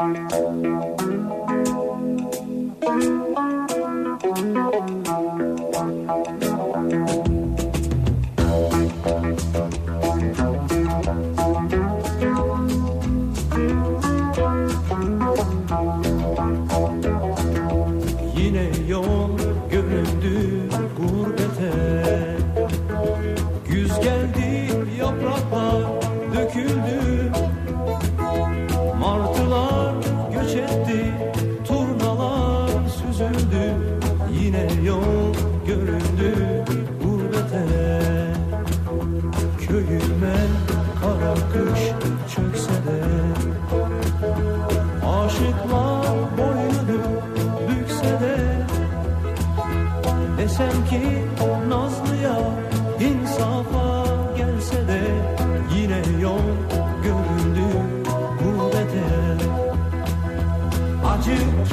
Yine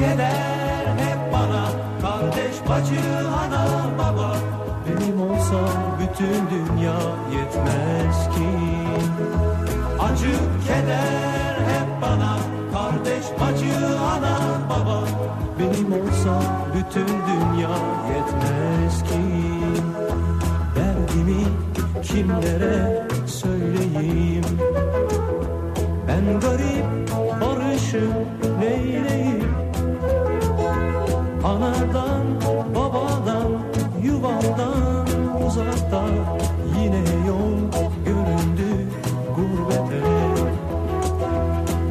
keder hep bana. Kardeş bacı ana baba. Benim olsa bütün dünya yetmez ki. Acı keder hep bana. Kardeş bacı ana baba. Benim olsa bütün dünya yetmez ki. Derdimi kimlere söyleyeyim Anadan babadan yuvadan uzakta. Yine yol göründü gurbete.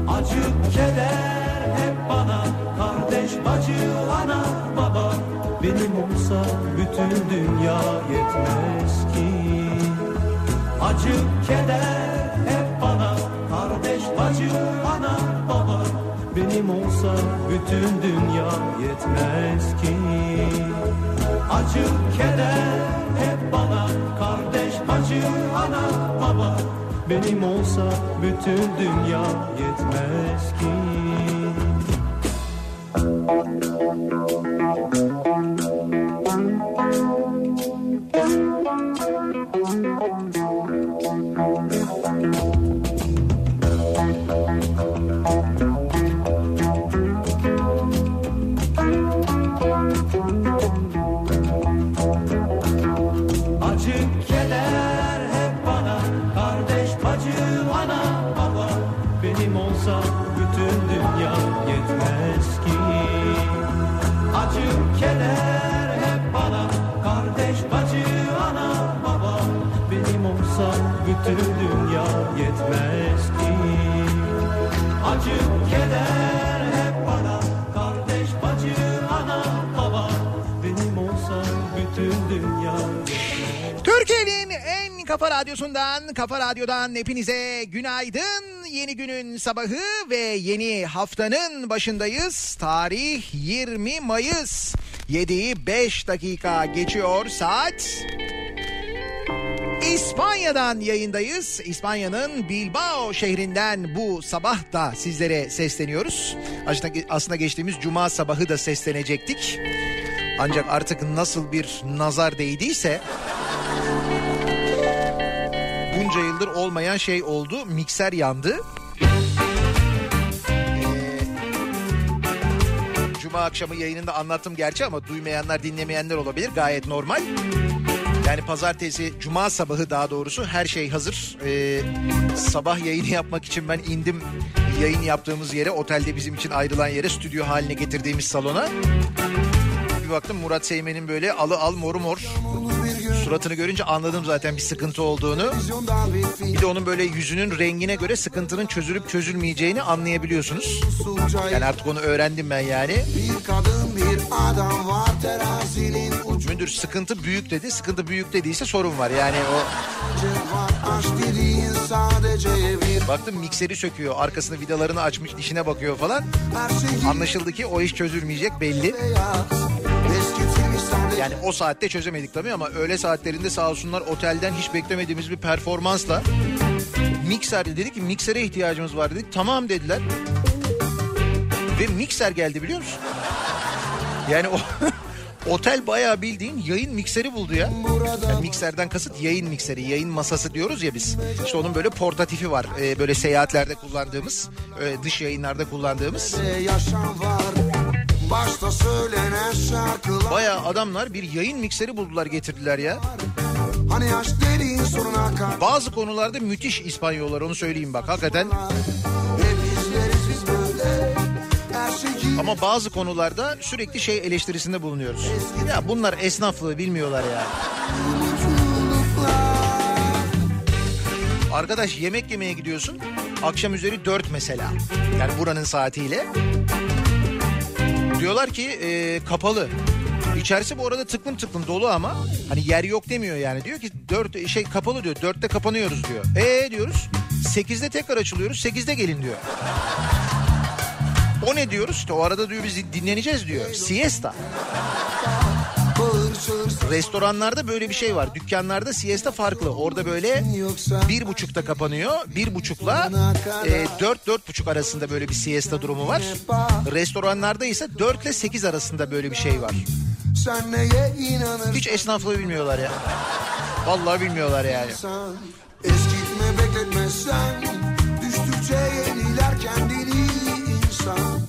Acı keder hep bana Kardeş bacı ana baba. Benim olsa bütün dünya yetmez ki. Acı keder hep bana Kardeş bacı Benim olsa bütün dünya yetmez ki. Acı keder hep bana Kardeş bacı ana baba. Benim olsa bütün dünya yetmez ki bütün dünya yetmez ki Acı keder hep bana Kardeş bacı ana baba Benim olsa bütün dünya Türkiye'nin en kafa radyosundan, kafa radyodan hepinize günaydın. Yeni günün sabahı ve yeni haftanın başındayız. Tarih 20 Mayıs. 7'yi 5 dakika geçiyor saat. İspanya'dan yayındayız. İspanya'nın Bilbao şehrinden bu sabah da sizlere sesleniyoruz. Aslında, aslında geçtiğimiz cuma sabahı da seslenecektik. Ancak artık nasıl bir nazar değdiyse bunca yıldır olmayan şey oldu. Mikser yandı. Ee, Cuma akşamı yayınında anlattım gerçi ama duymayanlar dinlemeyenler olabilir. Gayet normal. Yani pazartesi, cuma sabahı daha doğrusu her şey hazır. Ee, sabah yayını yapmak için ben indim yayın yaptığımız yere, otelde bizim için ayrılan yere, stüdyo haline getirdiğimiz salona. Bir baktım Murat Seymen'in böyle alı al moru mor suratını görünce anladım zaten bir sıkıntı olduğunu. Bir de onun böyle yüzünün rengine göre sıkıntının çözülüp çözülmeyeceğini anlayabiliyorsunuz. Yani artık onu öğrendim ben yani. Bir kadın bir adam var terazinin ucu Müdür sıkıntı büyük dedi. Sıkıntı büyük dediyse sorun var. Yani o baktım mikseri söküyor. Arkasını vidalarını açmış dişine bakıyor falan. Anlaşıldı ki o iş çözülmeyecek belli. beyaz Yani o saatte çözemedik tabii ama öğle saatlerinde sağ olsunlar otelden hiç beklemediğimiz bir performansla mikser dedi ki miksere ihtiyacımız var dedik. Tamam dediler. Ve mikser geldi biliyor musun? Yani o Otel bayağı bildiğin yayın mikseri buldu ya. Yani mikserden kasıt yayın mikseri, yayın masası diyoruz ya biz. İşte onun böyle portatifi var. Ee, böyle seyahatlerde kullandığımız, e, dış yayınlarda kullandığımız. yaşam var Başta söylenen şarkılar Bayağı adamlar bir yayın mikseri buldular getirdiler ya. Hani aşk dediğin soruna kal Bazı konularda müthiş İspanyollar onu söyleyeyim bak hakikaten. Hep izleriz biz böyle Her şeyi Ama bazı konularda sürekli şey eleştirisinde bulunuyoruz. Ya bunlar esnaflığı bilmiyorlar ya. Arkadaş yemek yemeye gidiyorsun. Akşam üzeri 4 mesela. Yani buranın saatiyle. Diyorlar ki e, kapalı. İçerisi bu arada tıklım tıklım dolu ama hani yer yok demiyor yani. Diyor ki 4 şey kapalı diyor. 4'te kapanıyoruz diyor. E diyoruz. 8'de tekrar açılıyoruz. 8'de gelin diyor. O ne diyoruz? İşte o arada diyor biz dinleneceğiz diyor. Siesta. Restoranlarda böyle bir şey var. Dükkanlarda siesta farklı. Orada böyle bir buçukta kapanıyor. Bir buçukla e, dört dört buçuk arasında böyle bir siesta durumu var. Restoranlarda ise dört ile sekiz arasında böyle bir şey var. Hiç esnaflığı bilmiyorlar ya. Vallahi bilmiyorlar yani. Eskitme bekletme sen Düştükçe yeniler kendini insan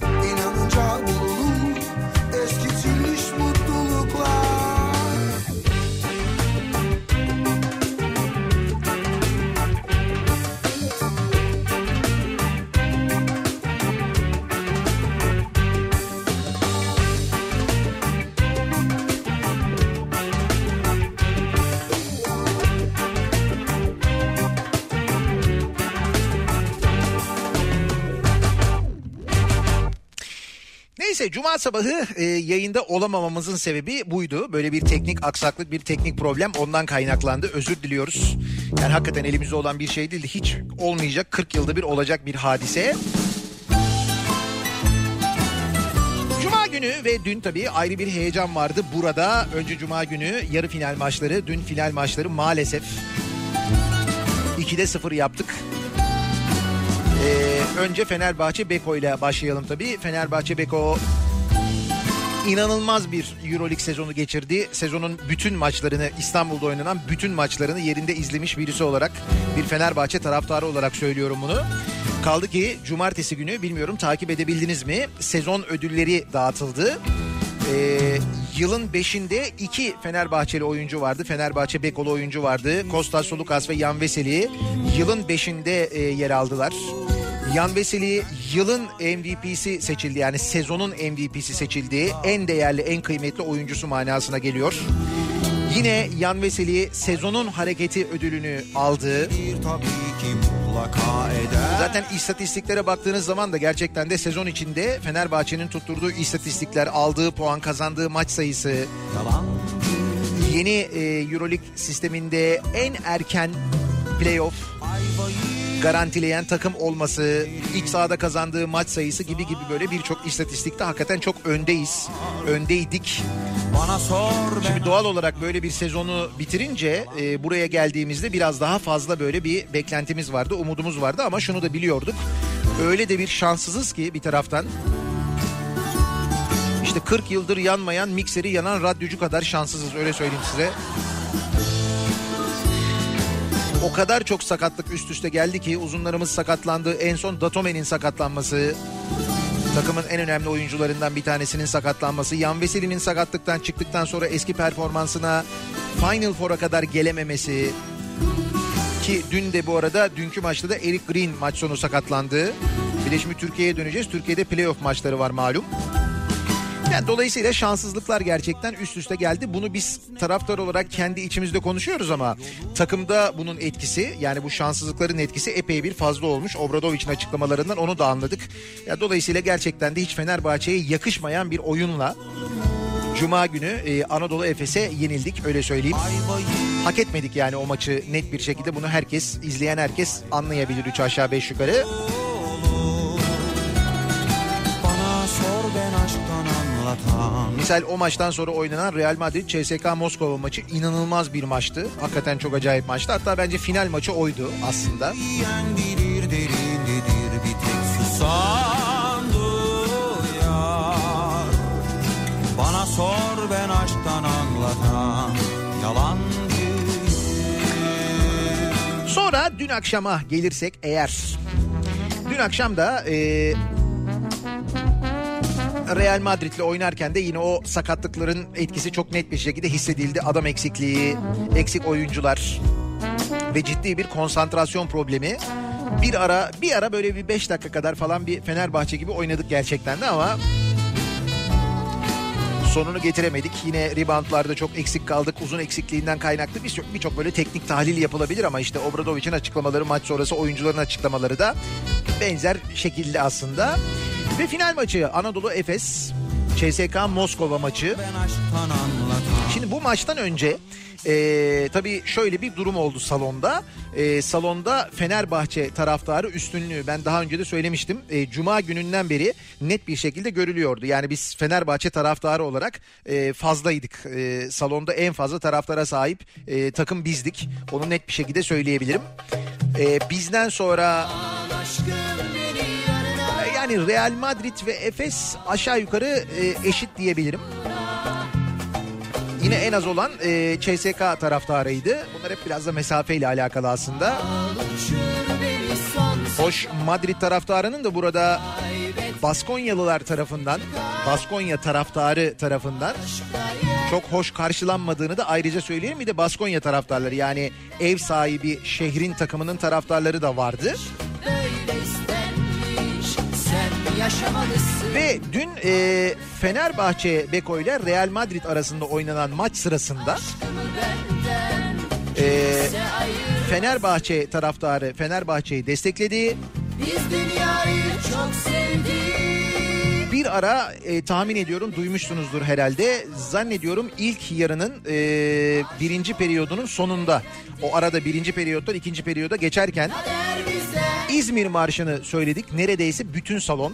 Neyse cuma sabahı e, yayında olamamamızın sebebi buydu. Böyle bir teknik aksaklık, bir teknik problem ondan kaynaklandı. Özür diliyoruz. Yani hakikaten elimizde olan bir şey değildi. Hiç olmayacak 40 yılda bir olacak bir hadise. Cuma günü ve dün tabii ayrı bir heyecan vardı. Burada önce cuma günü yarı final maçları, dün final maçları maalesef 2'de 0 yaptık. Ee, önce Fenerbahçe Beko ile başlayalım tabii. Fenerbahçe Beko inanılmaz bir Euroleague sezonu geçirdi. Sezonun bütün maçlarını İstanbul'da oynanan bütün maçlarını yerinde izlemiş birisi olarak bir Fenerbahçe taraftarı olarak söylüyorum bunu. Kaldı ki cumartesi günü bilmiyorum takip edebildiniz mi? Sezon ödülleri dağıtıldı. Ee, yılın beşinde iki Fenerbahçeli oyuncu vardı. Fenerbahçe Bekolu oyuncu vardı. Kostas Solukas ve Yan Veseli yılın beşinde e, yer aldılar. Yan Veseli yılın MVP'si seçildi. Yani sezonun MVP'si seçildi. En değerli, en kıymetli oyuncusu manasına geliyor. Yine Yan Veseli sezonun hareketi ödülünü aldı. Zaten istatistiklere baktığınız zaman da gerçekten de sezon içinde Fenerbahçe'nin tutturduğu istatistikler, aldığı puan, kazandığı maç sayısı, Yalan yeni e, Euroleague sisteminde en erken playoff garantileyen takım olması, iç sahada kazandığı maç sayısı gibi gibi böyle birçok istatistikte hakikaten çok öndeyiz. Öndeydik. Bana sor Şimdi doğal olarak böyle bir sezonu bitirince e, buraya geldiğimizde biraz daha fazla böyle bir beklentimiz vardı, umudumuz vardı ama şunu da biliyorduk. Öyle de bir şanssızız ki bir taraftan. İşte 40 yıldır yanmayan mikseri yanan radyocu kadar şanssızız öyle söyleyeyim size. O kadar çok sakatlık üst üste geldi ki uzunlarımız sakatlandı. En son Datome'nin sakatlanması, takımın en önemli oyuncularından bir tanesinin sakatlanması, Yan Veseli'nin sakatlıktan çıktıktan sonra eski performansına Final Four'a kadar gelememesi ki dün de bu arada dünkü maçta da Eric Green maç sonu sakatlandı. Bir Türkiye'ye döneceğiz. Türkiye'de playoff maçları var malum. Yani dolayısıyla şanssızlıklar gerçekten üst üste geldi. Bunu biz taraftar olarak kendi içimizde konuşuyoruz ama takımda bunun etkisi yani bu şanssızlıkların etkisi epey bir fazla olmuş. Obradovic'in açıklamalarından onu da anladık. Ya dolayısıyla gerçekten de hiç Fenerbahçe'ye yakışmayan bir oyunla Cuma günü e, Anadolu Efes'e yenildik öyle söyleyeyim. Hak etmedik yani o maçı net bir şekilde bunu herkes izleyen herkes anlayabilir 3 aşağı 5 yukarı. Misal o maçtan sonra oynanan Real Madrid CSK Moskova maçı inanılmaz bir maçtı. Hakikaten çok acayip maçtı. Hatta bence final maçı oydu aslında. Bana sor ben aşktan anlatan yalan Sonra dün akşama gelirsek eğer. Dün akşam da e, Real Madrid'le oynarken de yine o sakatlıkların etkisi çok net bir şekilde hissedildi. Adam eksikliği, eksik oyuncular ve ciddi bir konsantrasyon problemi. Bir ara bir ara böyle bir 5 dakika kadar falan bir Fenerbahçe gibi oynadık gerçekten de ama sonunu getiremedik. Yine reboundlarda çok eksik kaldık. Uzun eksikliğinden kaynaklı birçok birçok böyle teknik tahlil yapılabilir ama işte Obradovic'in açıklamaları, maç sonrası oyuncuların açıklamaları da benzer şekilde aslında. Ve final maçı Anadolu Efes CSK Moskova maçı. Şimdi bu maçtan önce e, tabii şöyle bir durum oldu salonda. E, salonda Fenerbahçe taraftarı üstünlüğü ben daha önce de söylemiştim. E, Cuma gününden beri net bir şekilde görülüyordu. Yani biz Fenerbahçe taraftarı olarak e, fazlaydık. E, salonda en fazla taraftara sahip e, takım bizdik. Onu net bir şekilde söyleyebilirim. E, bizden sonra yani Real Madrid ve Efes aşağı yukarı e, eşit diyebilirim. Yine en az olan e, CSK taraftarıydı. Bunlar hep biraz da mesafeyle alakalı aslında. Hoş Madrid taraftarının da burada Baskonyalılar tarafından, Baskonya taraftarı tarafından çok hoş karşılanmadığını da ayrıca söyleyelim. Bir de Baskonya taraftarları yani ev sahibi şehrin takımının taraftarları da vardı. Ve dün e, Fenerbahçe Beko ile Real Madrid arasında oynanan maç sırasında e, Fenerbahçe taraftarı Fenerbahçe'yi destekledi. Biz dünyayı çok sevdik. Bir ara e, tahmin ediyorum duymuşsunuzdur herhalde. Zannediyorum ilk yarının e, birinci periyodunun sonunda. O arada birinci periyottan ikinci periyoda geçerken İzmir Marşı'nı söyledik. Neredeyse bütün salon.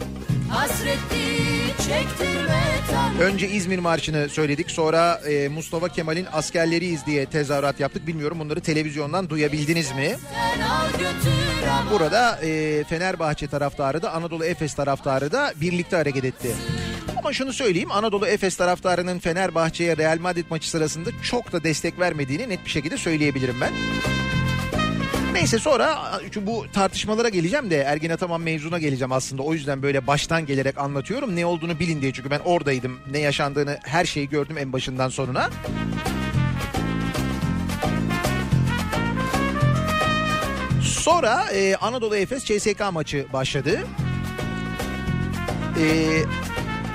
Önce İzmir Marşı'nı söyledik. Sonra e, Mustafa Kemal'in askerleriyiz diye tezahürat yaptık. Bilmiyorum bunları televizyondan duyabildiniz mi? Sen al götür Burada e, Fenerbahçe taraftarı da Anadolu Efes taraftarı da birlikte hareket etti. Ama şunu söyleyeyim Anadolu Efes taraftarının Fenerbahçe'ye Real Madrid maçı sırasında çok da destek vermediğini net bir şekilde söyleyebilirim ben. Neyse sonra çünkü bu tartışmalara geleceğim de Ergin Ataman mevzuna geleceğim aslında. O yüzden böyle baştan gelerek anlatıyorum. Ne olduğunu bilin diye çünkü ben oradaydım. Ne yaşandığını her şeyi gördüm en başından sonuna. Sonra e, Anadolu Efes CSK maçı başladı. E,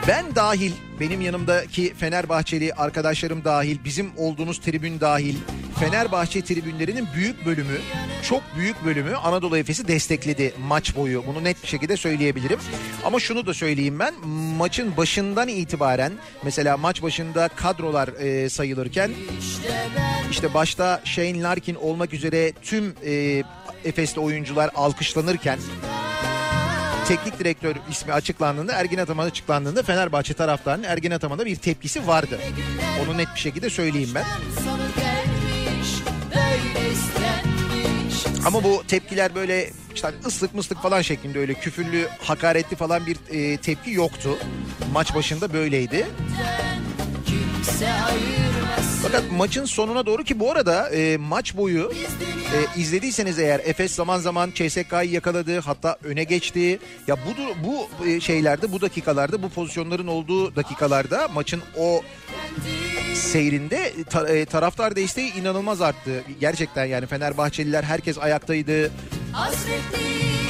ben dahil, benim yanımdaki Fenerbahçeli arkadaşlarım dahil, bizim olduğumuz tribün dahil, Fenerbahçe tribünlerinin büyük bölümü, çok büyük bölümü Anadolu Efes'i destekledi maç boyu. Bunu net bir şekilde söyleyebilirim. Ama şunu da söyleyeyim ben, maçın başından itibaren, mesela maç başında kadrolar e, sayılırken, işte başta Shane Larkin olmak üzere tüm e, Efes'te oyuncular alkışlanırken teknik direktör ismi açıklandığında Ergin Ataman açıklandığında Fenerbahçe taraftarının Ergin Ataman'a bir tepkisi vardı. Onu net bir şekilde söyleyeyim ben. Ama bu tepkiler böyle işte ıslık mıslık falan şeklinde öyle küfürlü, hakaretli falan bir e, tepki yoktu. Maç başında böyleydi. Fakat maçın sonuna doğru ki bu arada e, maç boyu e, izlediyseniz eğer Efes zaman zaman CSK'yı yakaladı hatta öne geçti. Ya bu bu e, şeylerde bu dakikalarda bu pozisyonların olduğu dakikalarda maçın o seyrinde ta- e, taraftar desteği inanılmaz arttı. Gerçekten yani Fenerbahçeliler herkes ayaktaydı.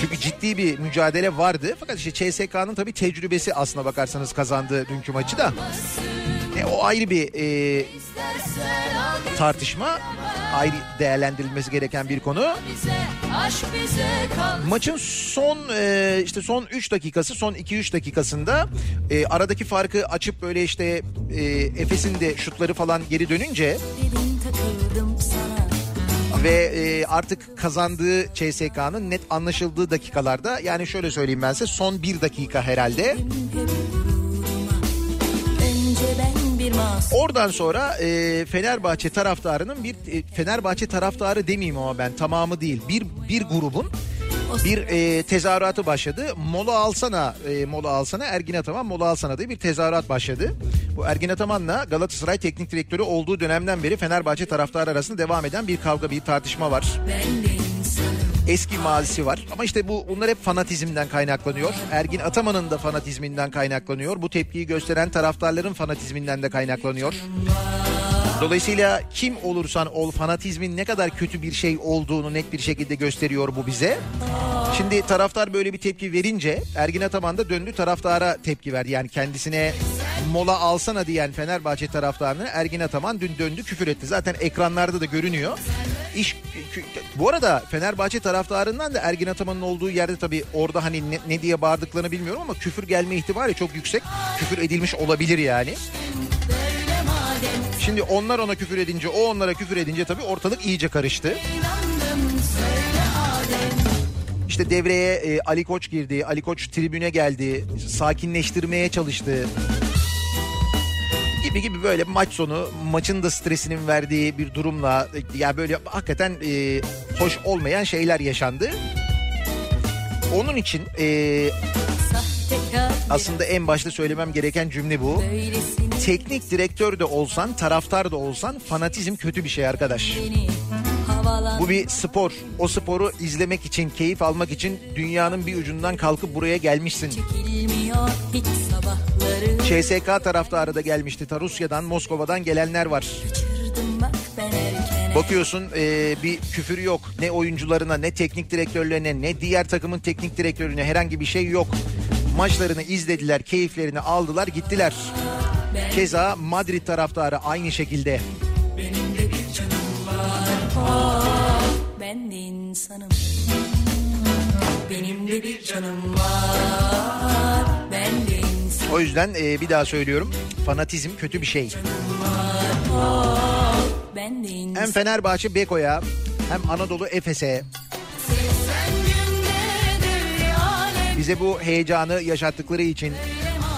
Çünkü ciddi bir mücadele vardı. Fakat işte CSK'nın tabii tecrübesi aslına bakarsanız kazandı dünkü maçı da. E, o ayrı bir e, tartışma. Ayrı değerlendirilmesi gereken bir konu. Maçın son e, işte son 3 dakikası son 2-3 dakikasında e, aradaki farkı açıp böyle işte e, Efes'in de şutları falan geri dönünce ve e, artık kazandığı CSK'nın net anlaşıldığı dakikalarda yani şöyle söyleyeyim ben size son bir dakika herhalde. hep gururuma Oradan sonra e, Fenerbahçe taraftarının bir e, Fenerbahçe taraftarı demeyeyim ama ben tamamı değil bir bir grubun bir e, tezahüratı başladı. Mola alsana, e, mola alsana Ergin Ataman mola alsana diye bir tezahürat başladı. Bu Ergin Ataman'la Galatasaray teknik direktörü olduğu dönemden beri Fenerbahçe taraftarı arasında devam eden bir kavga, bir tartışma var. Ben de eski mazisi var. Ama işte bu bunlar hep fanatizmden kaynaklanıyor. Ergin Ataman'ın da fanatizminden kaynaklanıyor. Bu tepkiyi gösteren taraftarların fanatizminden de kaynaklanıyor. Dolayısıyla kim olursan ol fanatizmin ne kadar kötü bir şey olduğunu net bir şekilde gösteriyor bu bize. Şimdi taraftar böyle bir tepki verince Ergin Ataman da döndü taraftara tepki verdi. Yani kendisine mola alsana diyen Fenerbahçe taraftarını Ergin Ataman dün döndü küfür etti. Zaten ekranlarda da görünüyor. İş bu arada Fenerbahçe taraftarından da Ergin Ataman'ın olduğu yerde tabii orada hani ne, ne diye bağırdıklarını bilmiyorum ama küfür gelme ihtimali çok yüksek. Küfür edilmiş olabilir yani. Şimdi onlar ona küfür edince o onlara küfür edince tabii ortalık iyice karıştı. İşte devreye e, Ali Koç girdi. Ali Koç tribüne geldi. Sakinleştirmeye çalıştı. Gibi gibi böyle maç sonu maçın da stresinin verdiği bir durumla e, ya böyle hakikaten e, hoş olmayan şeyler yaşandı. Onun için e, aslında en başta söylemem gereken cümle bu. Teknik direktör de olsan, taraftar da olsan fanatizm kötü bir şey arkadaş. Bu bir spor. O sporu izlemek için, keyif almak için dünyanın bir ucundan kalkıp buraya gelmişsin. CSK taraftarı da gelmişti. Ta Rusya'dan, Moskova'dan gelenler var. Bakıyorsun e, bir küfür yok. Ne oyuncularına, ne teknik direktörlerine, ne diğer takımın teknik direktörüne herhangi bir şey yok. Maçlarını izlediler, keyiflerini aldılar, gittiler. Keza Madrid taraftarı aynı şekilde. Ben de insanım Benim de bir canım var Ben de insanım O yüzden e, bir daha söylüyorum. Fanatizm kötü bir şey. De insanım Hem Fenerbahçe Beko'ya hem Anadolu Efes'e bize bu heyecanı yaşattıkları için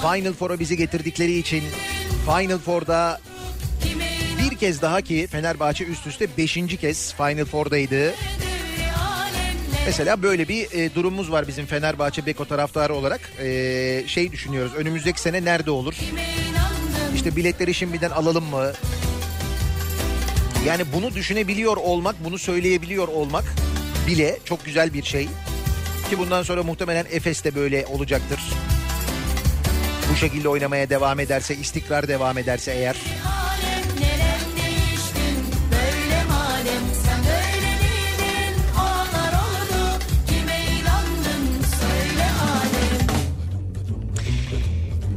Final Four'a bizi getirdikleri için Final Four'da bir kez daha ki Fenerbahçe üst üste 5. kez Final Four'daydı. Mesela böyle bir e, durumumuz var bizim Fenerbahçe Beko taraftarı olarak. E, şey düşünüyoruz önümüzdeki sene nerede olur? İşte biletleri şimdiden alalım mı? Yani bunu düşünebiliyor olmak, bunu söyleyebiliyor olmak bile çok güzel bir şey. Ki bundan sonra muhtemelen Efes de böyle olacaktır. Bu şekilde oynamaya devam ederse, istikrar devam ederse eğer.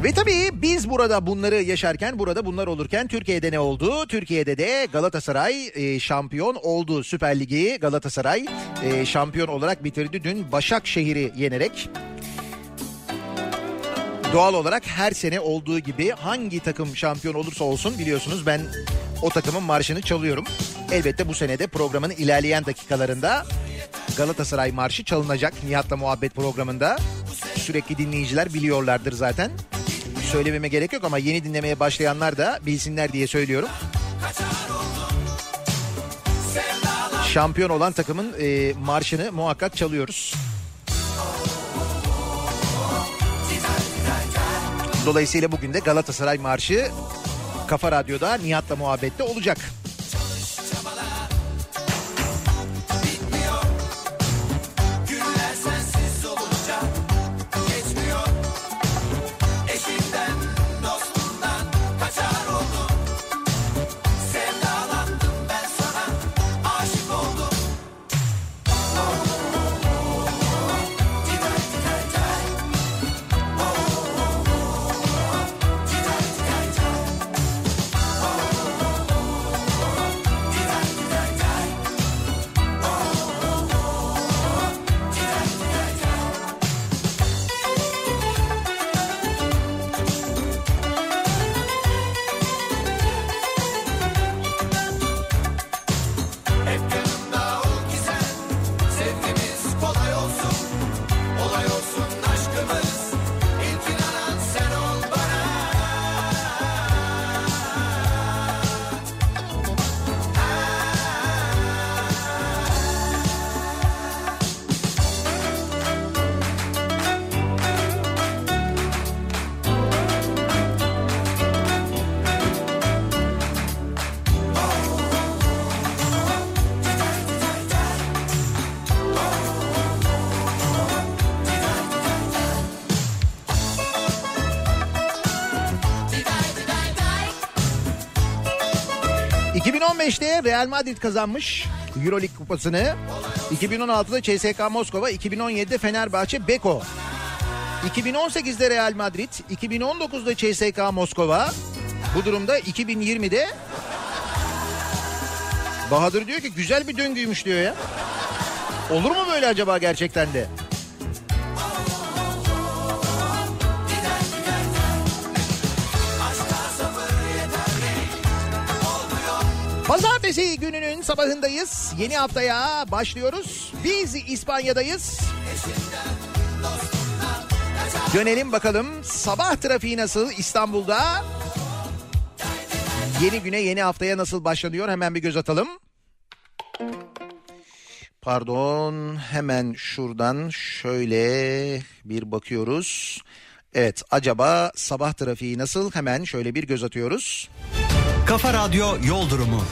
Ve tabii biz burada bunları yaşarken, burada bunlar olurken Türkiye'de ne oldu? Türkiye'de de Galatasaray e, şampiyon oldu. Süper Ligi Galatasaray e, şampiyon olarak bitirdi dün Başakşehir'i yenerek. Doğal olarak her sene olduğu gibi hangi takım şampiyon olursa olsun biliyorsunuz ben o takımın marşını çalıyorum. Elbette bu senede programın ilerleyen dakikalarında Galatasaray marşı çalınacak Nihat'la Muhabbet programında. Sürekli dinleyiciler biliyorlardır zaten. Söylememe gerek yok ama yeni dinlemeye başlayanlar da bilsinler diye söylüyorum. Şampiyon olan takımın e, marşını muhakkak çalıyoruz. Dolayısıyla bugün de Galatasaray Marşı Kafa Radyo'da Nihat'la muhabbette olacak. 2015'te Real Madrid kazanmış Euroleague kupasını. 2016'da CSKA Moskova, 2017'de Fenerbahçe Beko. 2018'de Real Madrid, 2019'da CSKA Moskova. Bu durumda 2020'de Bahadır diyor ki güzel bir döngüymüş diyor ya. Olur mu böyle acaba gerçekten de? Pazartesi gününün sabahındayız. Yeni haftaya başlıyoruz. Biz İspanya'dayız. Dönelim bakalım sabah trafiği nasıl İstanbul'da? Yeni güne yeni haftaya nasıl başlanıyor hemen bir göz atalım. Pardon hemen şuradan şöyle bir bakıyoruz. Evet acaba sabah trafiği nasıl hemen şöyle bir göz atıyoruz. Kafa Radyo Yol Durumu.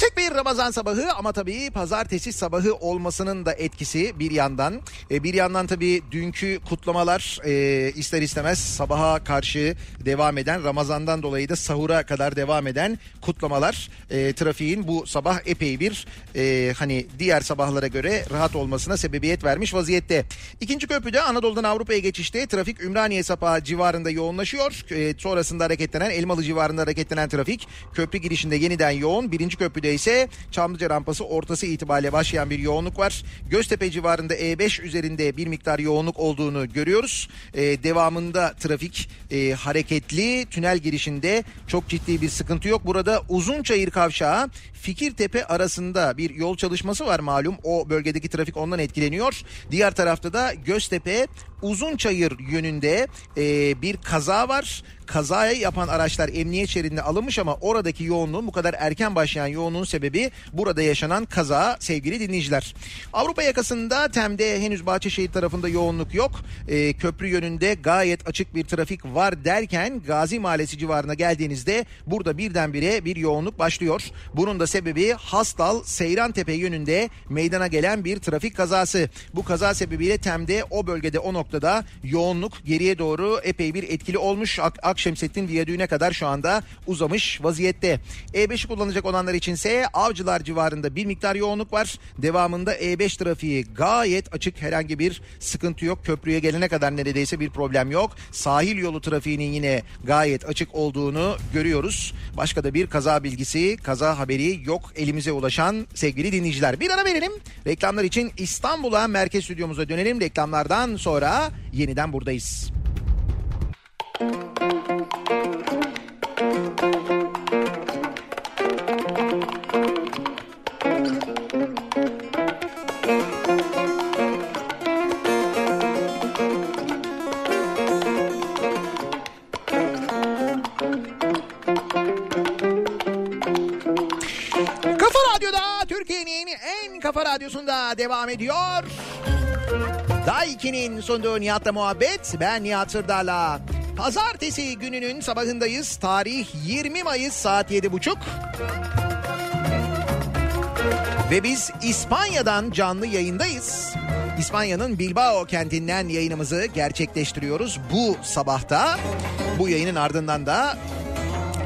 Klasik bir Ramazan sabahı ama tabii pazartesi sabahı olmasının da etkisi bir yandan. E, bir yandan tabii dünkü kutlamalar e, ister istemez sabaha karşı devam eden Ramazan'dan dolayı da sahura kadar devam eden kutlamalar e, trafiğin bu sabah epey bir e, hani diğer sabahlara göre rahat olmasına sebebiyet vermiş vaziyette. İkinci köprüde Anadolu'dan Avrupa'ya geçişte trafik Ümraniye Sapağı civarında yoğunlaşıyor. Sonrasında hareketlenen Elmalı civarında hareketlenen trafik köprü girişinde yeniden yoğun. Birinci köprüde ise Çamlıca rampası ortası itibariyle başlayan bir yoğunluk var. Göztepe civarında E5 üzerinde bir miktar yoğunluk olduğunu görüyoruz. E, devamında trafik e, hareketli. Tünel girişinde çok ciddi bir sıkıntı yok. Burada Uzunçayır Kavşağı Fikirtepe arasında bir yol çalışması var malum. O bölgedeki trafik ondan etkileniyor. Diğer tarafta da Göztepe Uzunçayır yönünde e, bir kaza var. Kazayı yapan araçlar emniyet şeridine alınmış ama oradaki yoğunluğun bu kadar erken başlayan yoğunluğun sebebi burada yaşanan kaza sevgili dinleyiciler. Avrupa yakasında Tem'de henüz Bahçeşehir tarafında yoğunluk yok. E, köprü yönünde gayet açık bir trafik var derken Gazi Mahallesi civarına geldiğinizde burada birdenbire bir yoğunluk başlıyor. Bunun da sebebi Hastal Seyrantepe yönünde meydana gelen bir trafik kazası. Bu kaza sebebiyle Tem'de o bölgede o noktada yoğunluk geriye doğru epey bir etkili olmuş. Ak Akşemsettin Viyadüğü'ne kadar şu anda uzamış vaziyette. E5'i kullanacak olanlar içinse Avcılar civarında bir miktar yoğunluk var. Devamında E5 trafiği gayet açık herhangi bir sıkıntı yok. Köprüye gelene kadar neredeyse bir problem yok. Sahil yolu trafiğinin yine gayet açık olduğunu görüyoruz. Başka da bir kaza bilgisi, kaza haberi yok elimize ulaşan sevgili dinleyiciler. Bir ara verelim. Reklamlar için İstanbul'a merkez stüdyomuza dönelim. Reklamlardan sonra yeniden buradayız. Radyo'da Türkiye'nin en kafa radyosunda devam ediyor. Daiki'nin sunduğu Nihat'la muhabbet. Ben Nihat Sırdar'la. Pazartesi gününün sabahındayız. Tarih 20 Mayıs saat 7.30. Ve biz İspanya'dan canlı yayındayız. İspanya'nın Bilbao kentinden yayınımızı gerçekleştiriyoruz bu sabahta. Bu yayının ardından da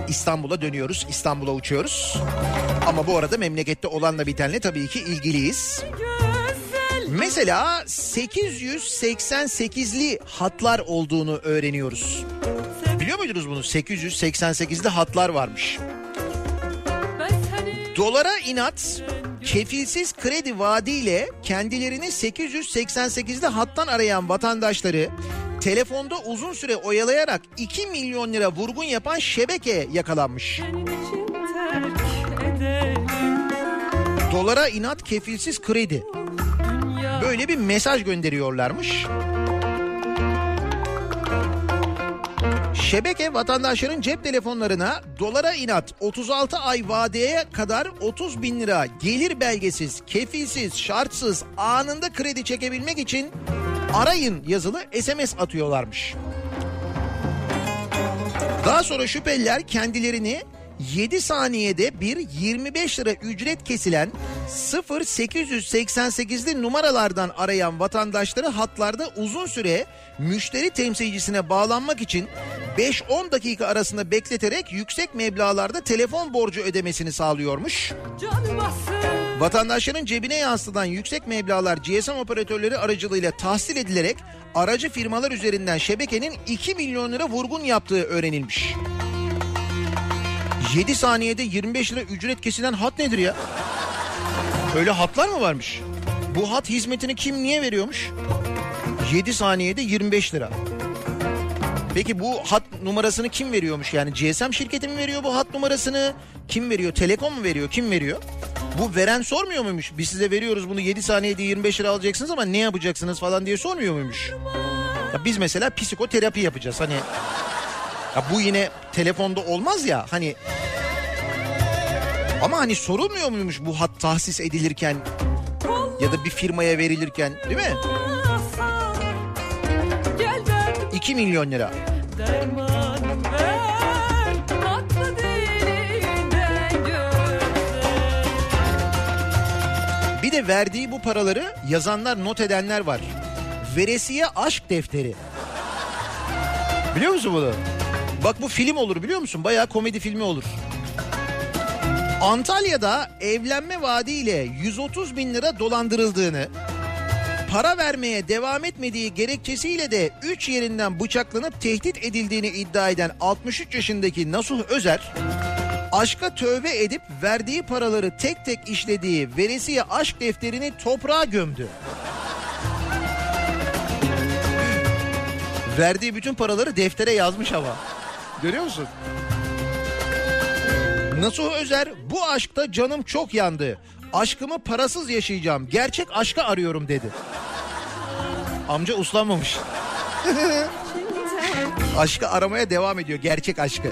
İstanbul'a dönüyoruz. İstanbul'a uçuyoruz. Ama bu arada memlekette olanla bitenle tabii ki ilgiliyiz. Mesela 888'li hatlar olduğunu öğreniyoruz. Biliyor muydunuz bunu? 888'li hatlar varmış. Dolara inat kefilsiz kredi vaadiyle kendilerini 888'li hattan arayan vatandaşları telefonda uzun süre oyalayarak 2 milyon lira vurgun yapan şebeke yakalanmış. Dolara inat kefilsiz kredi. Böyle bir mesaj gönderiyorlarmış. Şebeke vatandaşların cep telefonlarına dolara inat 36 ay vadeye kadar 30 bin lira gelir belgesiz, kefilsiz, şartsız anında kredi çekebilmek için arayın yazılı SMS atıyorlarmış. Daha sonra şüpheliler kendilerini 7 saniyede bir 25 lira ücret kesilen 0888'li numaralardan arayan vatandaşları hatlarda uzun süre müşteri temsilcisine bağlanmak için 5-10 dakika arasında bekleterek yüksek meblağlarda telefon borcu ödemesini sağlıyormuş. Vatandaşların cebine yansıtan yüksek meblağlar GSM operatörleri aracılığıyla tahsil edilerek aracı firmalar üzerinden şebekenin 2 milyon lira vurgun yaptığı öğrenilmiş. 7 saniyede 25 lira ücret kesilen hat nedir ya? Öyle hatlar mı varmış? Bu hat hizmetini kim niye veriyormuş? 7 saniyede 25 lira. Peki bu hat numarasını kim veriyormuş? Yani GSM şirketi mi veriyor bu hat numarasını? Kim veriyor? Telekom mu veriyor? Kim veriyor? Bu veren sormuyor muymuş? Biz size veriyoruz bunu 7 saniyede 25 lira alacaksınız ama ne yapacaksınız falan diye sormuyor muymuş? Ya biz mesela psikoterapi yapacağız hani. Ya bu yine telefonda olmaz ya hani. Ama hani sorulmuyor muymuş bu hat tahsis edilirken ya da bir firmaya verilirken değil mi? 2 milyon lira. Bir de verdiği bu paraları yazanlar not edenler var. Veresiye aşk defteri. Biliyor musun bunu? Bak bu film olur biliyor musun? Bayağı komedi filmi olur. Antalya'da evlenme vaadiyle 130 bin lira dolandırıldığını, para vermeye devam etmediği gerekçesiyle de 3 yerinden bıçaklanıp tehdit edildiğini iddia eden 63 yaşındaki Nasuh Özer, aşka tövbe edip verdiği paraları tek tek işlediği veresiye aşk defterini toprağa gömdü. Verdiği bütün paraları deftere yazmış ama. Görüyor musun? Nasuh Özer bu aşkta canım çok yandı. Aşkımı parasız yaşayacağım. Gerçek aşkı arıyorum dedi. Amca uslanmamış. aşkı aramaya devam ediyor. Gerçek aşkı.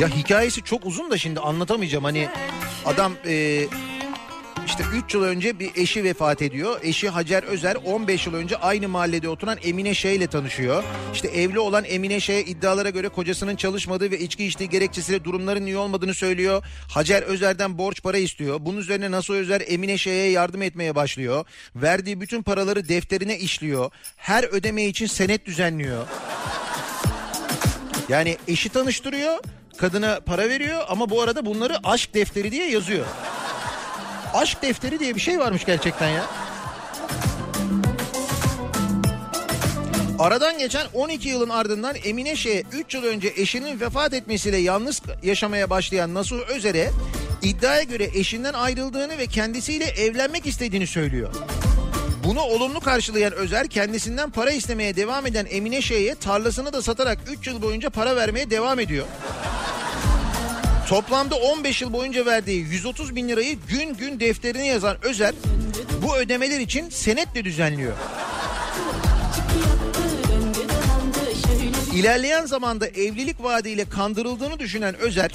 Ya hikayesi çok uzun da şimdi anlatamayacağım. Hani adam e, işte 3 yıl önce bir eşi vefat ediyor. Eşi Hacer Özer 15 yıl önce aynı mahallede oturan Emine Şey ile tanışıyor. İşte evli olan Emine Şey iddialara göre kocasının çalışmadığı ve içki içtiği gerekçesiyle durumların iyi olmadığını söylüyor. Hacer Özer'den borç para istiyor. Bunun üzerine Nasuh Özer Emine Şey'e yardım etmeye başlıyor. Verdiği bütün paraları defterine işliyor. Her ödeme için senet düzenliyor. Yani eşi tanıştırıyor, kadına para veriyor ama bu arada bunları aşk defteri diye yazıyor. Aşk defteri diye bir şey varmış gerçekten ya. Aradan geçen 12 yılın ardından Emine Şe 3 yıl önce eşinin vefat etmesiyle yalnız yaşamaya başlayan Nasuh Özer'e iddiaya göre eşinden ayrıldığını ve kendisiyle evlenmek istediğini söylüyor. Bunu olumlu karşılayan Özer kendisinden para istemeye devam eden Emine Şeyh'e tarlasını da satarak 3 yıl boyunca para vermeye devam ediyor. Toplamda 15 yıl boyunca verdiği 130 bin lirayı gün gün defterine yazan Özer bu ödemeler için senetle düzenliyor. İlerleyen zamanda evlilik vaadiyle kandırıldığını düşünen Özer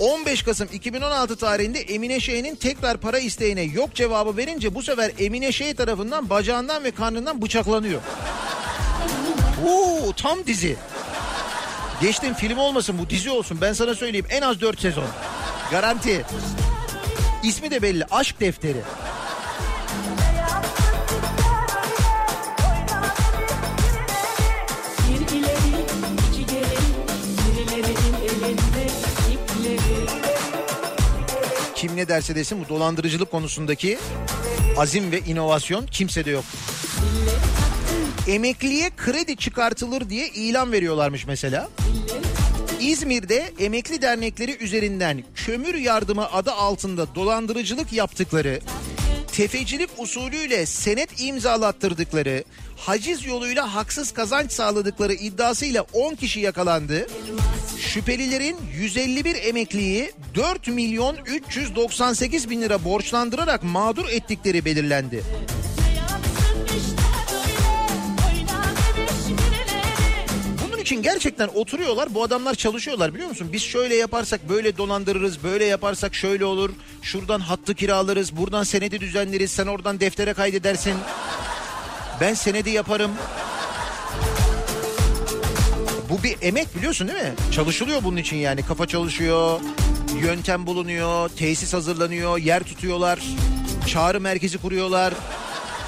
15 Kasım 2016 tarihinde Emine Şeyh'in tekrar para isteğine yok cevabı verince bu sefer Emine Şeyh tarafından bacağından ve karnından bıçaklanıyor. Oo, tam dizi. Geçtim film olmasın bu dizi olsun ben sana söyleyeyim en az 4 sezon. Garanti. İsmi de belli Aşk Defteri. Kim ne derse desin bu dolandırıcılık konusundaki azim ve inovasyon kimsede yok. Emekliye kredi çıkartılır diye ilan veriyorlarmış mesela. İzmir'de emekli dernekleri üzerinden kömür yardımı adı altında dolandırıcılık yaptıkları, tefecilik usulüyle senet imzalattırdıkları, haciz yoluyla haksız kazanç sağladıkları iddiasıyla 10 kişi yakalandı. Şüphelilerin 151 emekliyi 4 milyon 398 bin lira borçlandırarak mağdur ettikleri belirlendi. İçin gerçekten oturuyorlar bu adamlar çalışıyorlar biliyor musun? Biz şöyle yaparsak böyle dolandırırız böyle yaparsak şöyle olur. Şuradan hattı kiralarız buradan senedi düzenleriz sen oradan deftere kaydedersin. Ben senedi yaparım. Bu bir emek biliyorsun değil mi? Çalışılıyor bunun için yani kafa çalışıyor. Yöntem bulunuyor, tesis hazırlanıyor, yer tutuyorlar. Çağrı merkezi kuruyorlar.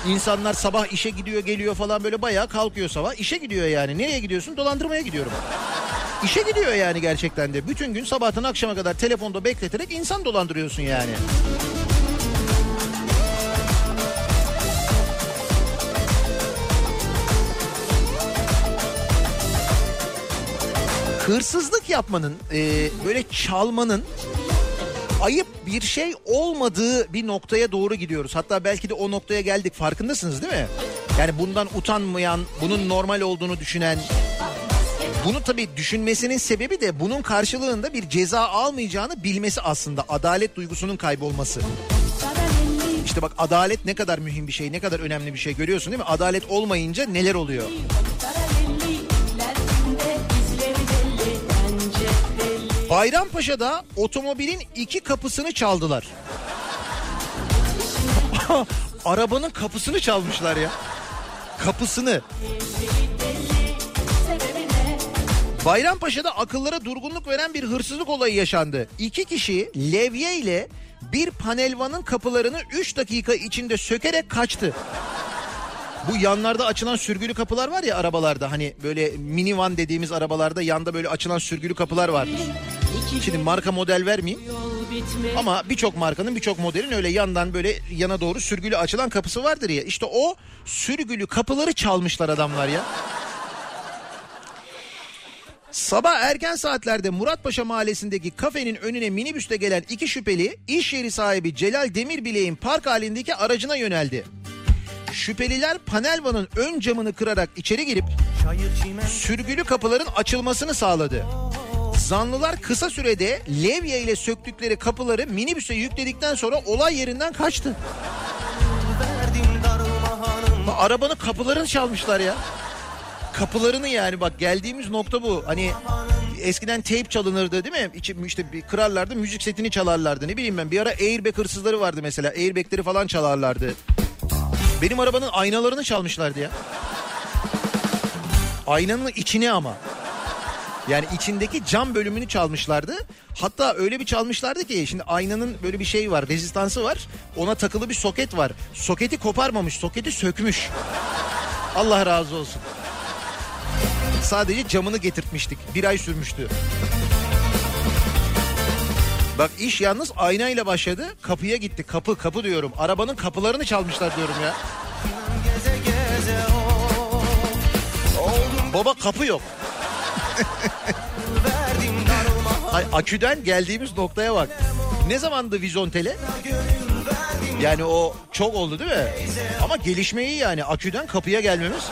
İnsanlar sabah işe gidiyor geliyor falan böyle bayağı kalkıyor sabah. işe gidiyor yani. Nereye gidiyorsun? Dolandırmaya gidiyorum. İşe gidiyor yani gerçekten de. Bütün gün sabahtan akşama kadar telefonda bekleterek insan dolandırıyorsun yani. Hırsızlık yapmanın, e, böyle çalmanın ayıp bir şey olmadığı bir noktaya doğru gidiyoruz. Hatta belki de o noktaya geldik farkındasınız değil mi? Yani bundan utanmayan, bunun normal olduğunu düşünen, bunu tabii düşünmesinin sebebi de bunun karşılığında bir ceza almayacağını bilmesi aslında. Adalet duygusunun kaybolması. İşte bak adalet ne kadar mühim bir şey, ne kadar önemli bir şey görüyorsun değil mi? Adalet olmayınca neler oluyor? Bayrampaşa'da otomobilin iki kapısını çaldılar. Arabanın kapısını çalmışlar ya. Kapısını. Bayrampaşa'da akıllara durgunluk veren bir hırsızlık olayı yaşandı. İki kişi levye ile bir panelvanın kapılarını 3 dakika içinde sökerek kaçtı. Bu yanlarda açılan sürgülü kapılar var ya arabalarda hani böyle minivan dediğimiz arabalarda yanda böyle açılan sürgülü kapılar vardır. Şimdi marka model vermeyeyim. Ama birçok markanın birçok modelin öyle yandan böyle yana doğru sürgülü açılan kapısı vardır ya. İşte o sürgülü kapıları çalmışlar adamlar ya. Sabah erken saatlerde Muratpaşa mahallesindeki kafenin önüne minibüste gelen iki şüpheli iş yeri sahibi Celal Demirbilek'in park halindeki aracına yöneldi. Şüpheliler panel vanın ön camını kırarak içeri girip sürgülü kapıların açılmasını sağladı. Zanlılar kısa sürede levye ile söktükleri kapıları minibüse yükledikten sonra olay yerinden kaçtı. Bak, Arabanın kapılarını çalmışlar ya. Kapılarını yani bak geldiğimiz nokta bu. Hani eskiden teyp çalınırdı değil mi? İşte bir kırarlardı müzik setini çalarlardı. Ne bileyim ben bir ara airbag hırsızları vardı mesela. Airbagleri falan çalarlardı. Benim arabanın aynalarını çalmışlardı ya. Aynanın içine ama. Yani içindeki cam bölümünü çalmışlardı. Hatta öyle bir çalmışlardı ki şimdi aynanın böyle bir şey var, rezistansı var. Ona takılı bir soket var. Soketi koparmamış, soketi sökmüş. Allah razı olsun. Sadece camını getirtmiştik. Bir ay sürmüştü. Bak iş yalnız aynayla başladı. Kapıya gitti. Kapı kapı diyorum. Arabanın kapılarını çalmışlar diyorum ya. Baba kapı yok. Ay, aküden geldiğimiz noktaya bak. Ne zamandı Vizontele? Yani o çok oldu değil mi? Ama gelişmeyi yani aküden kapıya gelmemiz.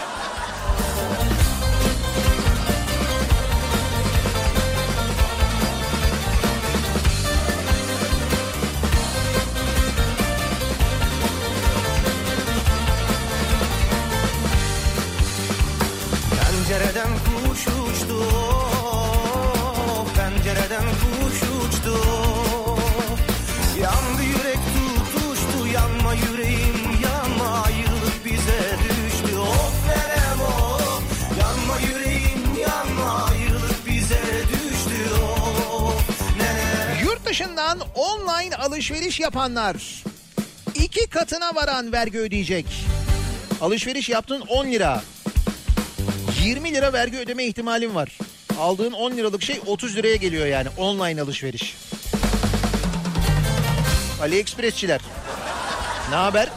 Dışından online alışveriş yapanlar iki katına varan vergi ödeyecek. Alışveriş yaptın 10 lira. 20 lira vergi ödeme ihtimalin var. Aldığın 10 liralık şey 30 liraya geliyor yani online alışveriş. AliExpress'çiler. Ne haber?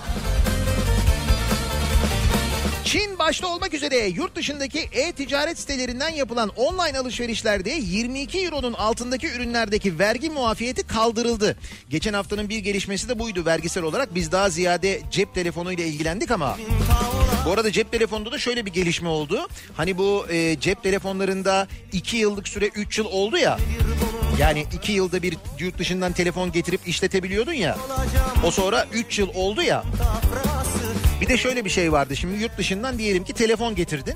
Başta olmak üzere yurt dışındaki e-ticaret sitelerinden yapılan online alışverişlerde 22 euronun altındaki ürünlerdeki vergi muafiyeti kaldırıldı. Geçen haftanın bir gelişmesi de buydu vergisel olarak. Biz daha ziyade cep telefonu ile ilgilendik ama bu arada cep telefonunda da şöyle bir gelişme oldu. Hani bu e, cep telefonlarında 2 yıllık süre 3 yıl oldu ya. Yani 2 yılda bir yurt dışından telefon getirip işletebiliyordun ya. O sonra 3 yıl oldu ya. Bir de şöyle bir şey vardı. Şimdi yurt dışından diyelim ki telefon getirdin.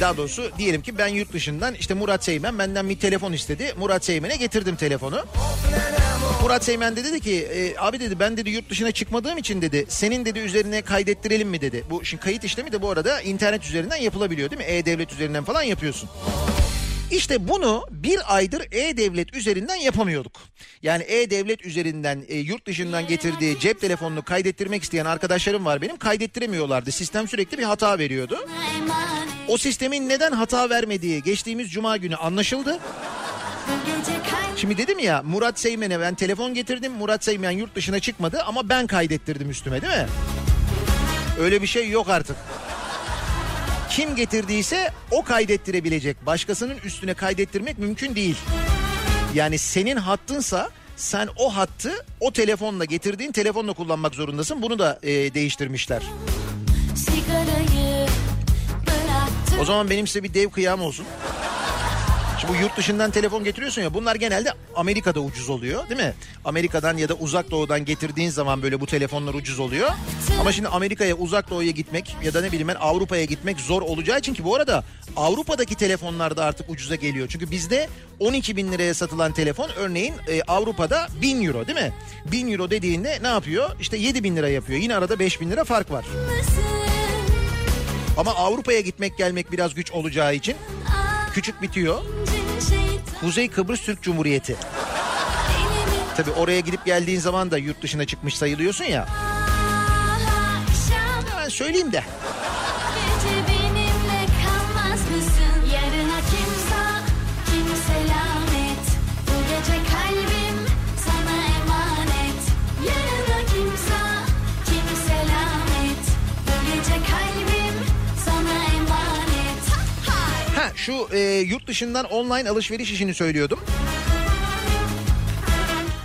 Daha doğrusu diyelim ki ben yurt dışından işte Murat Seymen benden bir telefon istedi. Murat Seymen'e getirdim telefonu. Murat Seymen de dedi ki e, abi dedi ben dedi yurt dışına çıkmadığım için dedi senin dedi üzerine kaydettirelim mi dedi. Bu şimdi kayıt işlemi de bu arada internet üzerinden yapılabiliyor değil mi? E-Devlet üzerinden falan yapıyorsun. İşte bunu bir aydır E-Devlet üzerinden yapamıyorduk. Yani E-Devlet üzerinden e, yurt dışından getirdiği cep telefonunu kaydettirmek isteyen arkadaşlarım var benim. Kaydettiremiyorlardı. Sistem sürekli bir hata veriyordu. O sistemin neden hata vermediği geçtiğimiz cuma günü anlaşıldı. Şimdi dedim ya Murat Seymen'e ben telefon getirdim. Murat Seymen yurt dışına çıkmadı ama ben kaydettirdim üstüme değil mi? Öyle bir şey yok artık. Kim getirdiyse o kaydettirebilecek. Başkasının üstüne kaydettirmek mümkün değil. Yani senin hattınsa sen o hattı o telefonla getirdiğin telefonla kullanmak zorundasın. Bunu da e, değiştirmişler. O zaman benim size bir dev kıyam olsun. Bu yurt dışından telefon getiriyorsun ya bunlar genelde Amerika'da ucuz oluyor değil mi? Amerika'dan ya da uzak doğudan getirdiğin zaman böyle bu telefonlar ucuz oluyor. Ama şimdi Amerika'ya uzak doğuya gitmek ya da ne bileyim ben Avrupa'ya gitmek zor olacağı için ki bu arada Avrupa'daki telefonlar da artık ucuza geliyor. Çünkü bizde 12 bin liraya satılan telefon örneğin e, Avrupa'da 1000 euro değil mi? 1000 euro dediğinde ne yapıyor? İşte 7 bin lira yapıyor. Yine arada 5 bin lira fark var. Ama Avrupa'ya gitmek gelmek biraz güç olacağı için küçük bitiyor. Kuzey Kıbrıs Türk Cumhuriyeti. Tabi oraya gidip geldiğin zaman da yurt dışına çıkmış sayılıyorsun ya. Ben söyleyeyim de. Yurt dışından online alışveriş işini söylüyordum.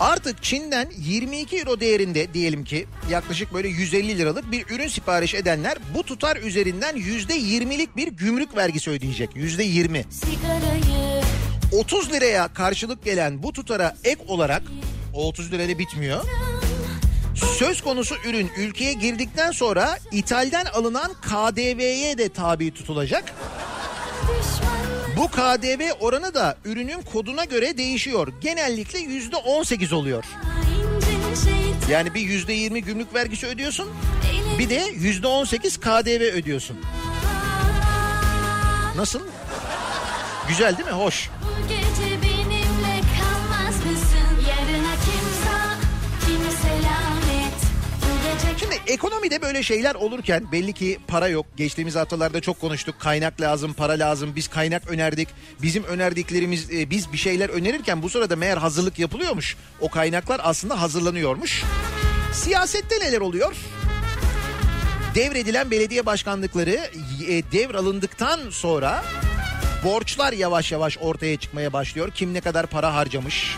Artık Çin'den 22 euro değerinde diyelim ki yaklaşık böyle 150 liralık bir ürün sipariş edenler bu tutar üzerinden %20'lik bir gümrük vergisi ödeyecek. %20. Sigarayı 30 liraya karşılık gelen bu tutara ek olarak o 30 lirayla bitmiyor. Söz konusu ürün ülkeye girdikten sonra ithalden alınan KDV'ye de tabi tutulacak. düşmanlık Bu KDV oranı da ürünün koduna göre değişiyor. Genellikle yüzde 18 oluyor. incin şeytan. Yani bir yüzde 20 gümrük vergisi ödüyorsun. Bir de yüzde 18 KDV ödüyorsun. Nasıl? Güzel değil mi? Hoş. Bu ekonomide böyle şeyler olurken belli ki para yok. Geçtiğimiz haftalarda çok konuştuk. Kaynak lazım, para lazım. Biz kaynak önerdik. Bizim önerdiklerimiz e, biz bir şeyler önerirken bu sırada meğer hazırlık yapılıyormuş. O kaynaklar aslında hazırlanıyormuş. Siyasette neler oluyor? Devredilen belediye başkanlıkları e, devralındıktan sonra borçlar yavaş yavaş ortaya çıkmaya başlıyor. Kim ne kadar para harcamış?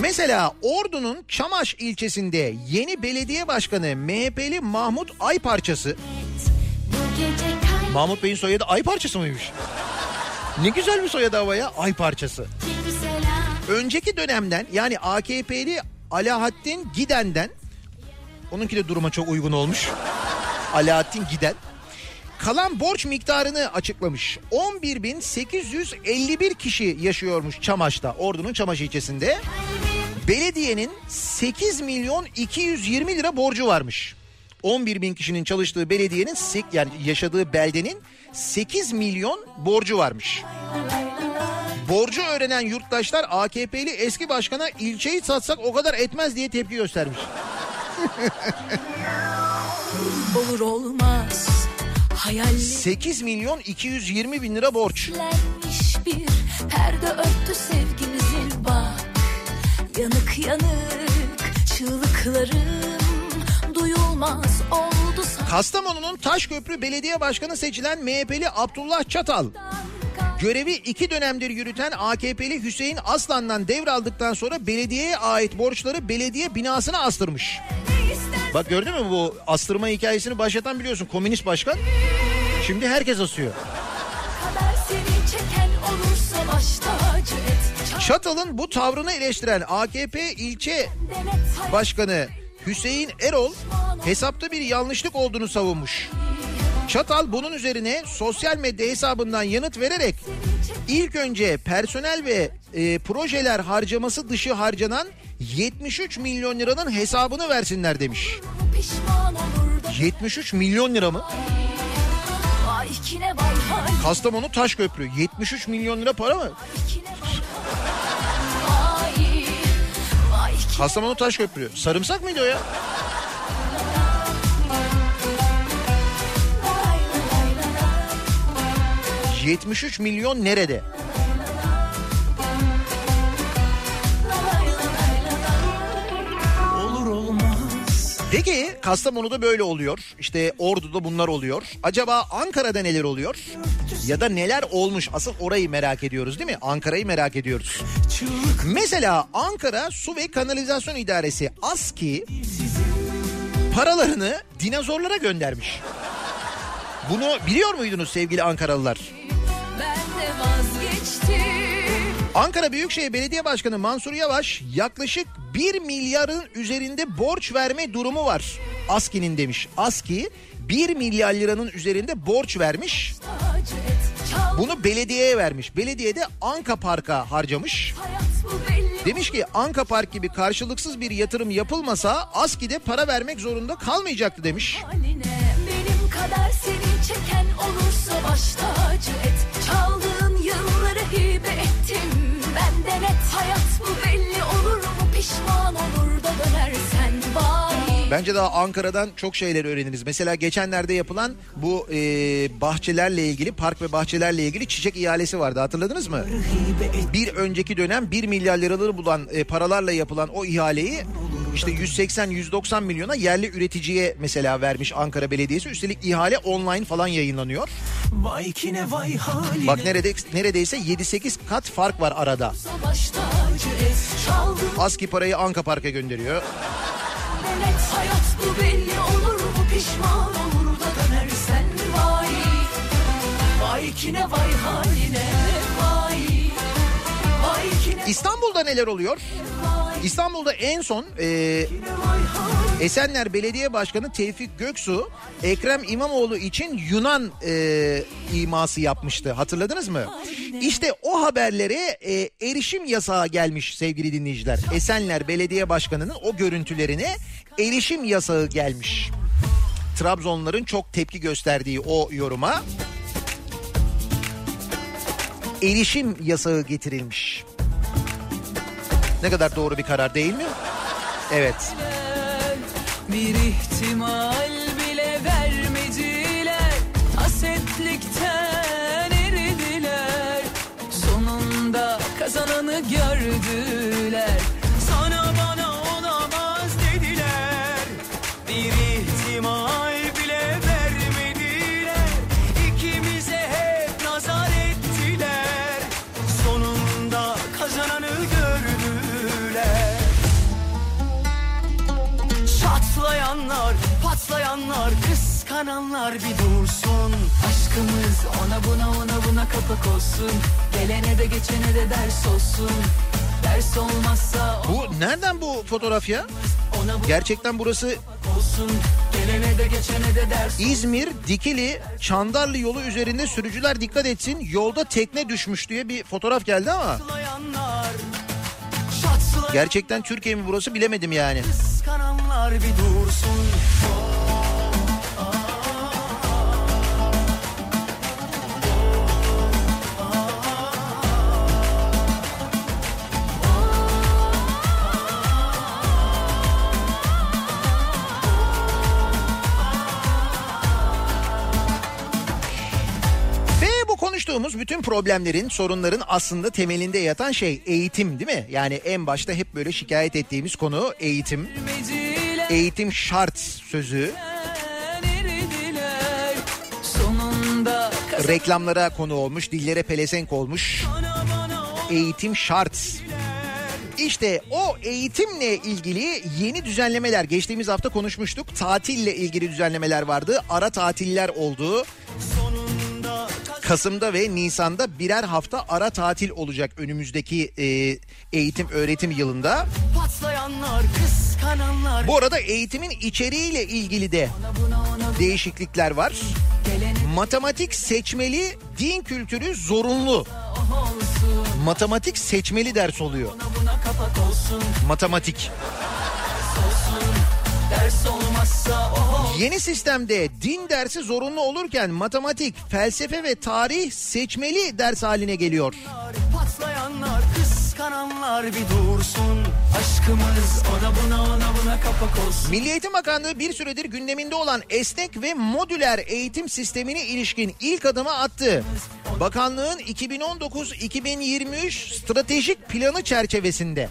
Mesela Ordu'nun Çamaş ilçesinde yeni belediye başkanı MHP'li Mahmut gece kalbim Mahmut Bey'in soyadı Ayparçası mıymış? Ne güzel bir soyadı hava ya Ayparçası. selam. Önceki dönemden yani AKP'li Alaaddin Giden'den onunki de duruma çok uygun olmuş. Alaaddin Giden kalan borç miktarını açıklamış. 11.851 kişi yaşıyormuş Çamaş'ta, Ordu'nun Çamaş ilçesinde. Belediyenin 8 milyon 220 lira borcu varmış. 11 bin kişinin çalıştığı belediyenin yani yaşadığı beldenin 8 milyon borcu varmış. Borcu öğrenen yurttaşlar AKP'li eski başkana ilçeyi satsak o kadar etmez diye tepki göstermiş. Olur olmaz hayallerlenmiş 8 milyon 220 bin lira borç. bir perde örttü sevgimizin bak Yanık yanık çığlıklarım duyulmaz oldu Kastamonu'nun Taşköprü Belediye Başkanı seçilen MHP'li Abdullah Çatal görevi iki dönemdir yürüten AKP'li Hüseyin Aslan'dan devraldıktan sonra belediyeye ait borçları belediye binasına astırmış. Bak gördün mü bu astırma hikayesini başlatan biliyorsun komünist başkan. Şimdi herkes asıyor. Çatal'ın bu tavrını eleştiren AKP ilçe başkanı Hüseyin Erol hesapta bir yanlışlık olduğunu savunmuş. Çatal bunun üzerine sosyal medya hesabından yanıt vererek ilk önce personel ve e, projeler harcaması dışı harcanan 73 milyon liranın hesabını versinler demiş. Pişman olur da 73 milyon lira mı? Kastamonu Taşköprü 73 milyon lira para mı? Kastamonu Taşköprü sarımsak mıydı o ya? vay lay lay lay 73 milyon nerede? Peki Kastamonu'da böyle oluyor. İşte Ordu'da bunlar oluyor. Acaba Ankara'da neler oluyor? Ya da neler olmuş? Asıl orayı merak ediyoruz değil mi? Ankara'yı merak ediyoruz. Mesela Ankara Su ve Kanalizasyon İdaresi ASKİ paralarını dinozorlara göndermiş. Bunu biliyor muydunuz sevgili Ankaralılar? Ben de vazgeçtim Ankara Büyükşehir Belediye Başkanı Mansur Yavaş yaklaşık 1 milyarın üzerinde borç verme durumu var. ASKİ'nin demiş. ASKİ 1 milyar liranın üzerinde borç vermiş. Bunu belediyeye vermiş. Belediye de Anka Park'a harcamış. Demiş ki Anka Park gibi karşılıksız bir yatırım yapılmasa ASKİ'de para vermek zorunda kalmayacaktı demiş. haline Benim kadar seni çeken olursa baş tacı et ettim Ben de net hayat bu belli olur mu pişman olur Bence daha Ankara'dan çok şeyler öğreniriz. Mesela geçenlerde yapılan bu e, bahçelerle ilgili, park ve bahçelerle ilgili çiçek ihalesi vardı hatırladınız mı? Bir önceki dönem 1 milyar liraları bulan e, paralarla yapılan o ihaleyi işte 180-190 milyona yerli üreticiye mesela vermiş Ankara Belediyesi. Üstelik ihale online falan yayınlanıyor. Vay kine vay haline Bak nerede, neredeyse 7-8 kat fark var arada. ASKİ parayı Anka Park'a gönderiyor. Net hayat bu belli olur mu? Pişman olur da dönersen vay? Vay kine vay haline İstanbul'da neler oluyor? İstanbul'da en son e, Esenler Belediye Başkanı Tevfik Göksu Ekrem İmamoğlu için Yunan e, iması yapmıştı. Hatırladınız mı? İşte o haberlere e, erişim yasağı gelmiş sevgili dinleyiciler. Esenler Belediye Başkanı'nın o görüntülerine erişim yasağı gelmiş. Trabzonların çok tepki gösterdiği o yoruma erişim yasağı getirilmiş. Ne kadar doğru bir karar değil mi? Evet. Bir ihtimal kıskananlar bir dursun. Aşkımız ona buna ona buna kapak olsun. Gelene de geçene de ders olsun. Ders olmazsa Bu nereden bu fotoğraf ya? Gerçekten burası İzmir Dikili Çandarlı yolu üzerinde sürücüler dikkat etsin yolda tekne düşmüş diye bir fotoğraf geldi ama gerçekten Türkiye mi burası bilemedim yani. kıskananlar bir dursun konuştuğumuz bütün problemlerin, sorunların aslında temelinde yatan şey eğitim değil mi? Yani en başta hep böyle şikayet ettiğimiz konu eğitim. Eğitim şart sözü reklamlara konu olmuş, dillere pelesenk olmuş. Eğitim şart. İşte o eğitimle ilgili yeni düzenlemeler geçtiğimiz hafta konuşmuştuk. Tatille ilgili düzenlemeler vardı. Ara tatiller oldu. Kasım'da ve Nisan'da birer hafta ara tatil olacak önümüzdeki e, eğitim öğretim yılında. Bu arada eğitimin içeriğiyle ilgili de değişiklikler var. Matematik seçmeli, din kültürü zorunlu. Matematik seçmeli ders oluyor. Matematik. Ders olmazsa o Yeni sistemde din dersi zorunlu olurken matematik, felsefe ve tarih seçmeli ders haline geliyor. Patlayanlar, kıskananlar bir dursun Aşkımız ona buna ona buna kapak olsun Milli Eğitim Bakanlığı bir süredir gündeminde olan esnek ve modüler eğitim sistemine ilişkin ilk adımı attı. Bakanlığın 2019-2023 stratejik planı çerçevesinde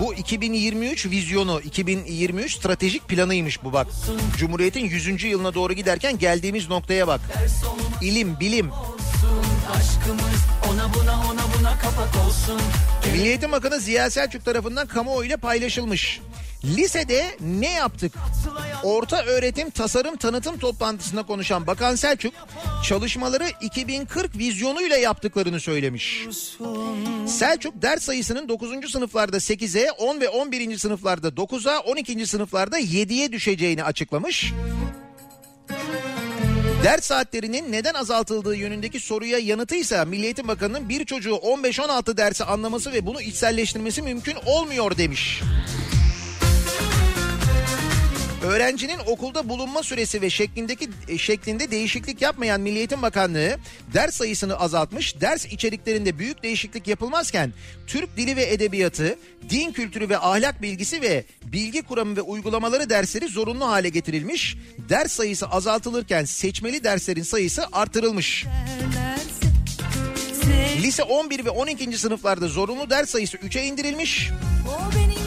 bu 2023 vizyonu 2023 stratejik planıymış bu bak. Cumhuriyet'in 100. yılına doğru giderken geldiğimiz noktaya bak. İlim, bilim. aşkımız ona buna ona buna kapak olsun Milli Bakanı Ziya Selçuk tarafından kamuoyuyla paylaşılmış. Lisede ne yaptık? Orta öğretim tasarım tanıtım toplantısında konuşan Bakan Selçuk çalışmaları 2040 vizyonuyla yaptıklarını söylemiş. Selçuk ders sayısının 9. sınıflarda 8'e, 10 ve 11. sınıflarda 9'a, 12. sınıflarda 7'ye düşeceğini açıklamış. Ders saatlerinin neden azaltıldığı yönündeki soruya yanıtıysa Milli Eğitim Bakanı'nın bir çocuğu 15-16 dersi anlaması ve bunu içselleştirmesi mümkün olmuyor demiş. Öğrencinin okulda bulunma süresi ve şeklindeki e, şeklinde değişiklik yapmayan Milli Eğitim Bakanlığı ders sayısını azaltmış. Ders içeriklerinde büyük değişiklik yapılmazken Türk dili ve edebiyatı, din kültürü ve ahlak bilgisi ve bilgi kuramı ve uygulamaları dersleri zorunlu hale getirilmiş. Ders sayısı azaltılırken seçmeli derslerin sayısı artırılmış. Lise 11 ve 12. sınıflarda zorunlu ders sayısı 3'e indirilmiş. O isterse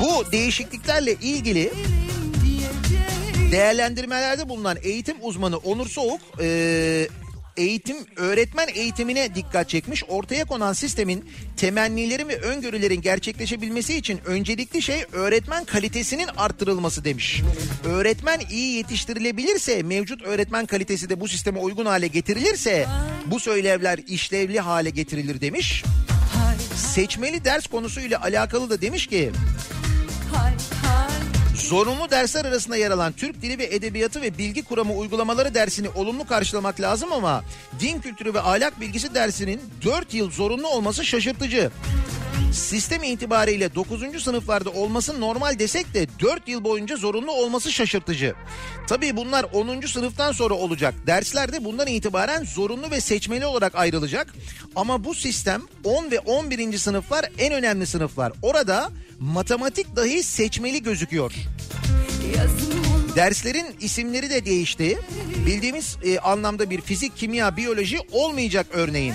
Bu değişikliklerle ilgili değerlendirmelerde bulunan eğitim uzmanı Onur Soğuk e, eğitim öğretmen eğitimine dikkat çekmiş. Ortaya konan sistemin temennilerin ve öngörülerin gerçekleşebilmesi için öncelikli şey öğretmen kalitesinin arttırılması demiş. Öğretmen iyi yetiştirilebilirse mevcut öğretmen kalitesi de bu sisteme uygun hale getirilirse bu söylevler işlevli hale getirilir demiş. Seçmeli ders konusuyla alakalı da demiş ki hay hay Zorunlu dersler arasında yer alan Türk Dili ve Edebiyatı ve Bilgi Kuramı uygulamaları dersini olumlu karşılamak lazım ama din kültürü ve ahlak bilgisi dersinin 4 yıl zorunlu olması şaşırtıcı. Sistem itibariyle 9. sınıflarda olması normal desek de 4 yıl boyunca zorunlu olması şaşırtıcı. Tabii bunlar 10. sınıftan sonra olacak. Dersler de bundan itibaren zorunlu ve seçmeli olarak ayrılacak. Ama bu sistem 10 ve 11. sınıflar en önemli sınıflar. Orada matematik dahi seçmeli gözüküyor. Derslerin isimleri de değişti. Bildiğimiz e, anlamda bir fizik, kimya, biyoloji olmayacak örneğin.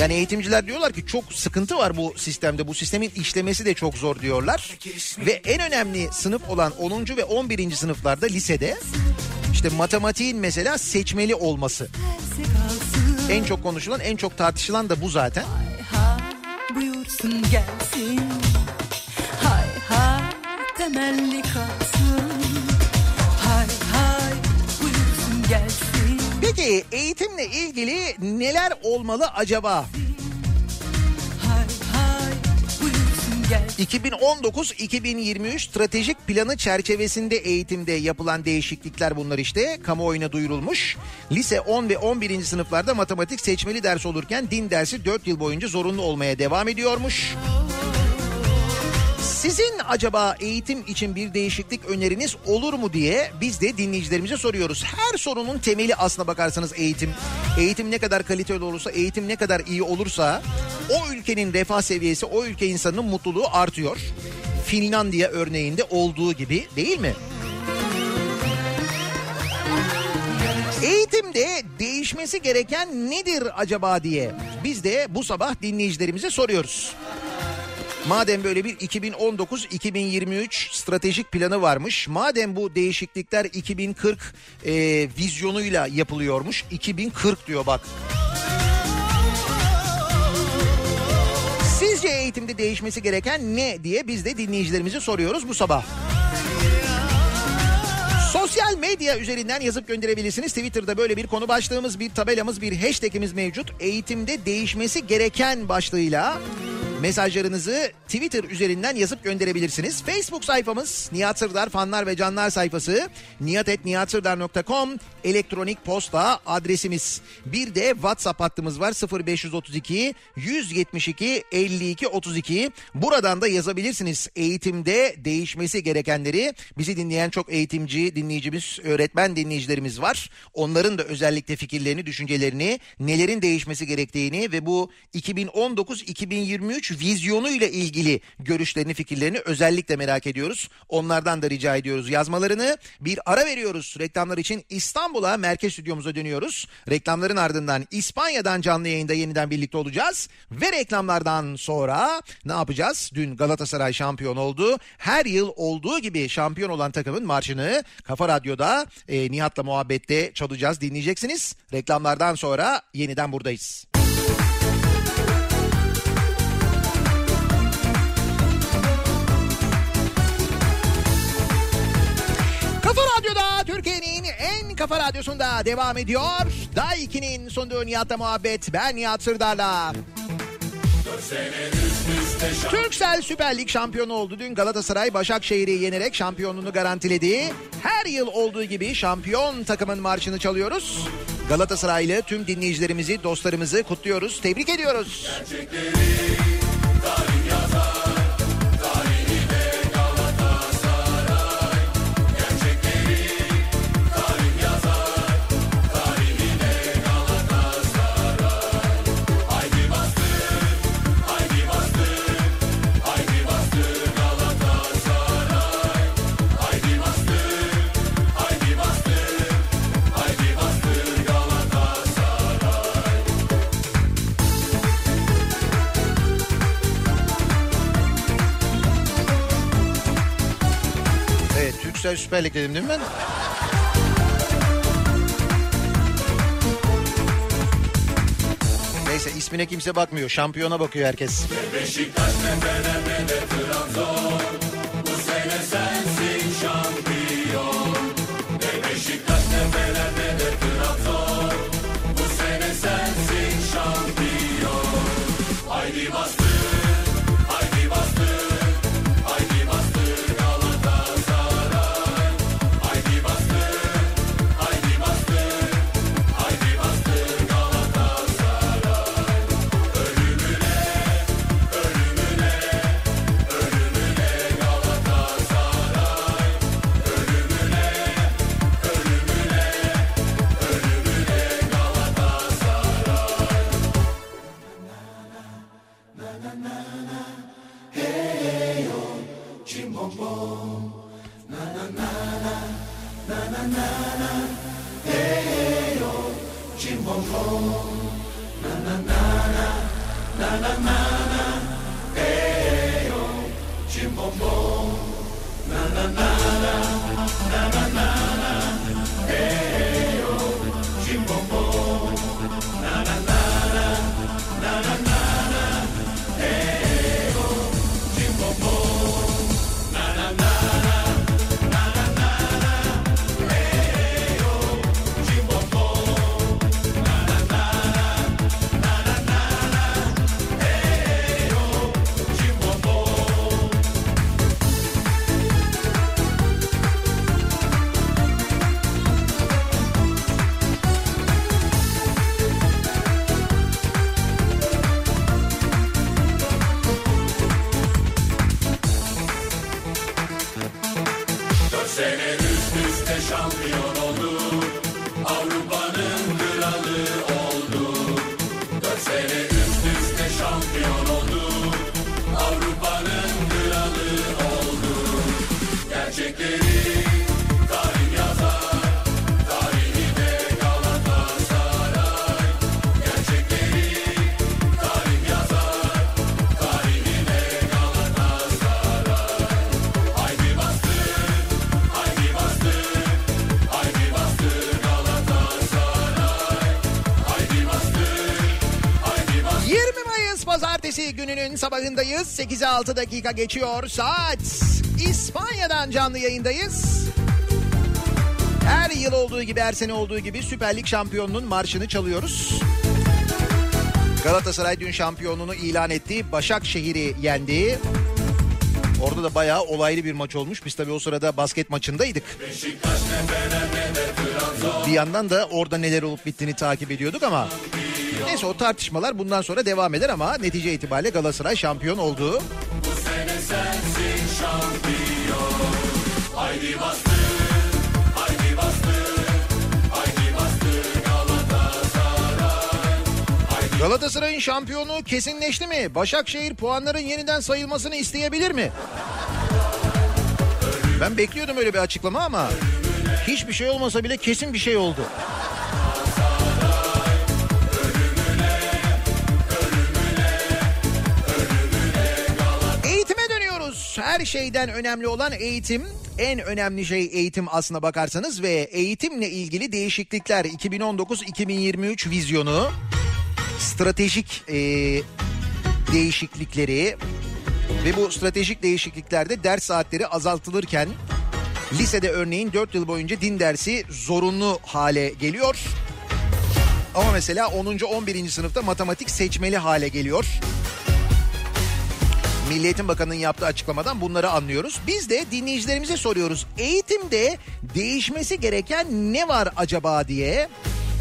Yani eğitimciler diyorlar ki çok sıkıntı var bu sistemde. Bu sistemin işlemesi de çok zor diyorlar. Ve en önemli sınıf olan 10. ve 11. sınıflarda lisede işte matematiğin mesela seçmeli olması. En çok konuşulan, en çok tartışılan da bu zaten. ha buyursun gelsin hay hay temelli kalsın hay hay buyursun gelsin Peki eğitimle ilgili neler olmalı acaba? hay hay buyursun gelsin 2019-2023 stratejik planı çerçevesinde eğitimde yapılan değişiklikler bunlar işte. Kamuoyuna duyurulmuş. Lise 10 ve 11. sınıflarda matematik seçmeli ders olurken din dersi 4 yıl boyunca zorunlu olmaya devam ediyormuş. Sizin acaba eğitim için bir değişiklik öneriniz olur mu diye biz de dinleyicilerimize soruyoruz. Her sorunun temeli aslına bakarsanız eğitim. Eğitim ne kadar kaliteli olursa, eğitim ne kadar iyi olursa o ülkenin refah seviyesi, o ülke insanının mutluluğu artıyor. Finlandiya örneğinde olduğu gibi değil mi? Eğitimde değişmesi gereken nedir acaba diye biz de bu sabah dinleyicilerimize soruyoruz. Madem böyle bir 2019-2023 stratejik planı varmış, madem bu değişiklikler 2040 e, vizyonuyla yapılıyormuş, 2040 diyor bak. Sizce eğitimde değişmesi gereken ne diye biz de dinleyicilerimize soruyoruz bu sabah. Sosyal medya üzerinden yazıp gönderebilirsiniz. Twitter'da böyle bir konu başlığımız, bir tabelamız, bir hashtagimiz mevcut. Eğitimde değişmesi gereken başlığıyla mesajlarınızı Twitter üzerinden yazıp gönderebilirsiniz. Facebook sayfamız Nihat Sırdar fanlar ve canlar sayfası nihatetnihatsırdar.com elektronik posta adresimiz. Bir de WhatsApp hattımız var 0532 172 52 32. Buradan da yazabilirsiniz eğitimde değişmesi gerekenleri. Bizi dinleyen çok eğitimci dinleyicimiz, öğretmen dinleyicilerimiz var. Onların da özellikle fikirlerini, düşüncelerini, nelerin değişmesi gerektiğini ve bu 2019-2023 vizyonu ile ilgili görüşlerini, fikirlerini özellikle merak ediyoruz. Onlardan da rica ediyoruz yazmalarını. Bir ara veriyoruz. Reklamlar için İstanbul'a merkez stüdyomuza dönüyoruz. Reklamların ardından İspanya'dan canlı yayında yeniden birlikte olacağız. Ve reklamlardan sonra ne yapacağız? Dün Galatasaray şampiyon oldu. Her yıl olduğu gibi şampiyon olan takımın marşını Kafa Radyo'da e, Nihat'la muhabbette çalacağız, dinleyeceksiniz. Reklamlardan sonra yeniden buradayız. Kafa Radyo'da Türkiye'nin en kafa radyosunda devam ediyor. Day 2'nin sunduğu Nihat'la muhabbet. Ben Nihat Sırdar'la. Türksel Süper Lig şampiyonu oldu. Dün Galatasaray Başakşehir'i yenerek şampiyonluğunu garantiledi. Her yıl olduğu gibi şampiyon takımın marşını çalıyoruz. Galatasaraylı tüm dinleyicilerimizi, dostlarımızı kutluyoruz, tebrik ediyoruz. Evet, Türksel Süper Lig dedim değil mi ben? Neyse ismine kimse bakmıyor. Şampiyona bakıyor herkes. Pazartesi gününün sabahındayız. 8'e 6 dakika geçiyor saat. İspanya'dan canlı yayındayız. Her yıl olduğu gibi her sene olduğu gibi Süper Lig şampiyonunun marşını çalıyoruz. Galatasaray dün şampiyonluğunu ilan etti. Başakşehir'i yendi. Orada da bayağı olaylı bir maç olmuş. Biz tabii o sırada basket maçındaydık. Bir yandan da orada neler olup bittiğini takip ediyorduk ama... Neyse o tartışmalar bundan sonra devam eder ama netice itibariyle Galatasaray şampiyon oldu. Galatasaray'ın şampiyonluğu kesinleşti mi? Başakşehir puanların yeniden sayılmasını isteyebilir mi? Ben bekliyordum öyle bir açıklama ama hiçbir şey olmasa bile kesin bir şey oldu. Her şeyden önemli olan eğitim. En önemli şey eğitim aslına bakarsanız ve eğitimle ilgili değişiklikler 2019-2023 vizyonu stratejik e, değişiklikleri ve bu stratejik değişikliklerde ders saatleri azaltılırken lisede örneğin 4 yıl boyunca din dersi zorunlu hale geliyor. Ama mesela 10. 11. sınıfta matematik seçmeli hale geliyor. Milli Eğitim Bakanı'nın yaptığı açıklamadan bunları anlıyoruz. Biz de dinleyicilerimize soruyoruz. Eğitimde değişmesi gereken ne var acaba diye.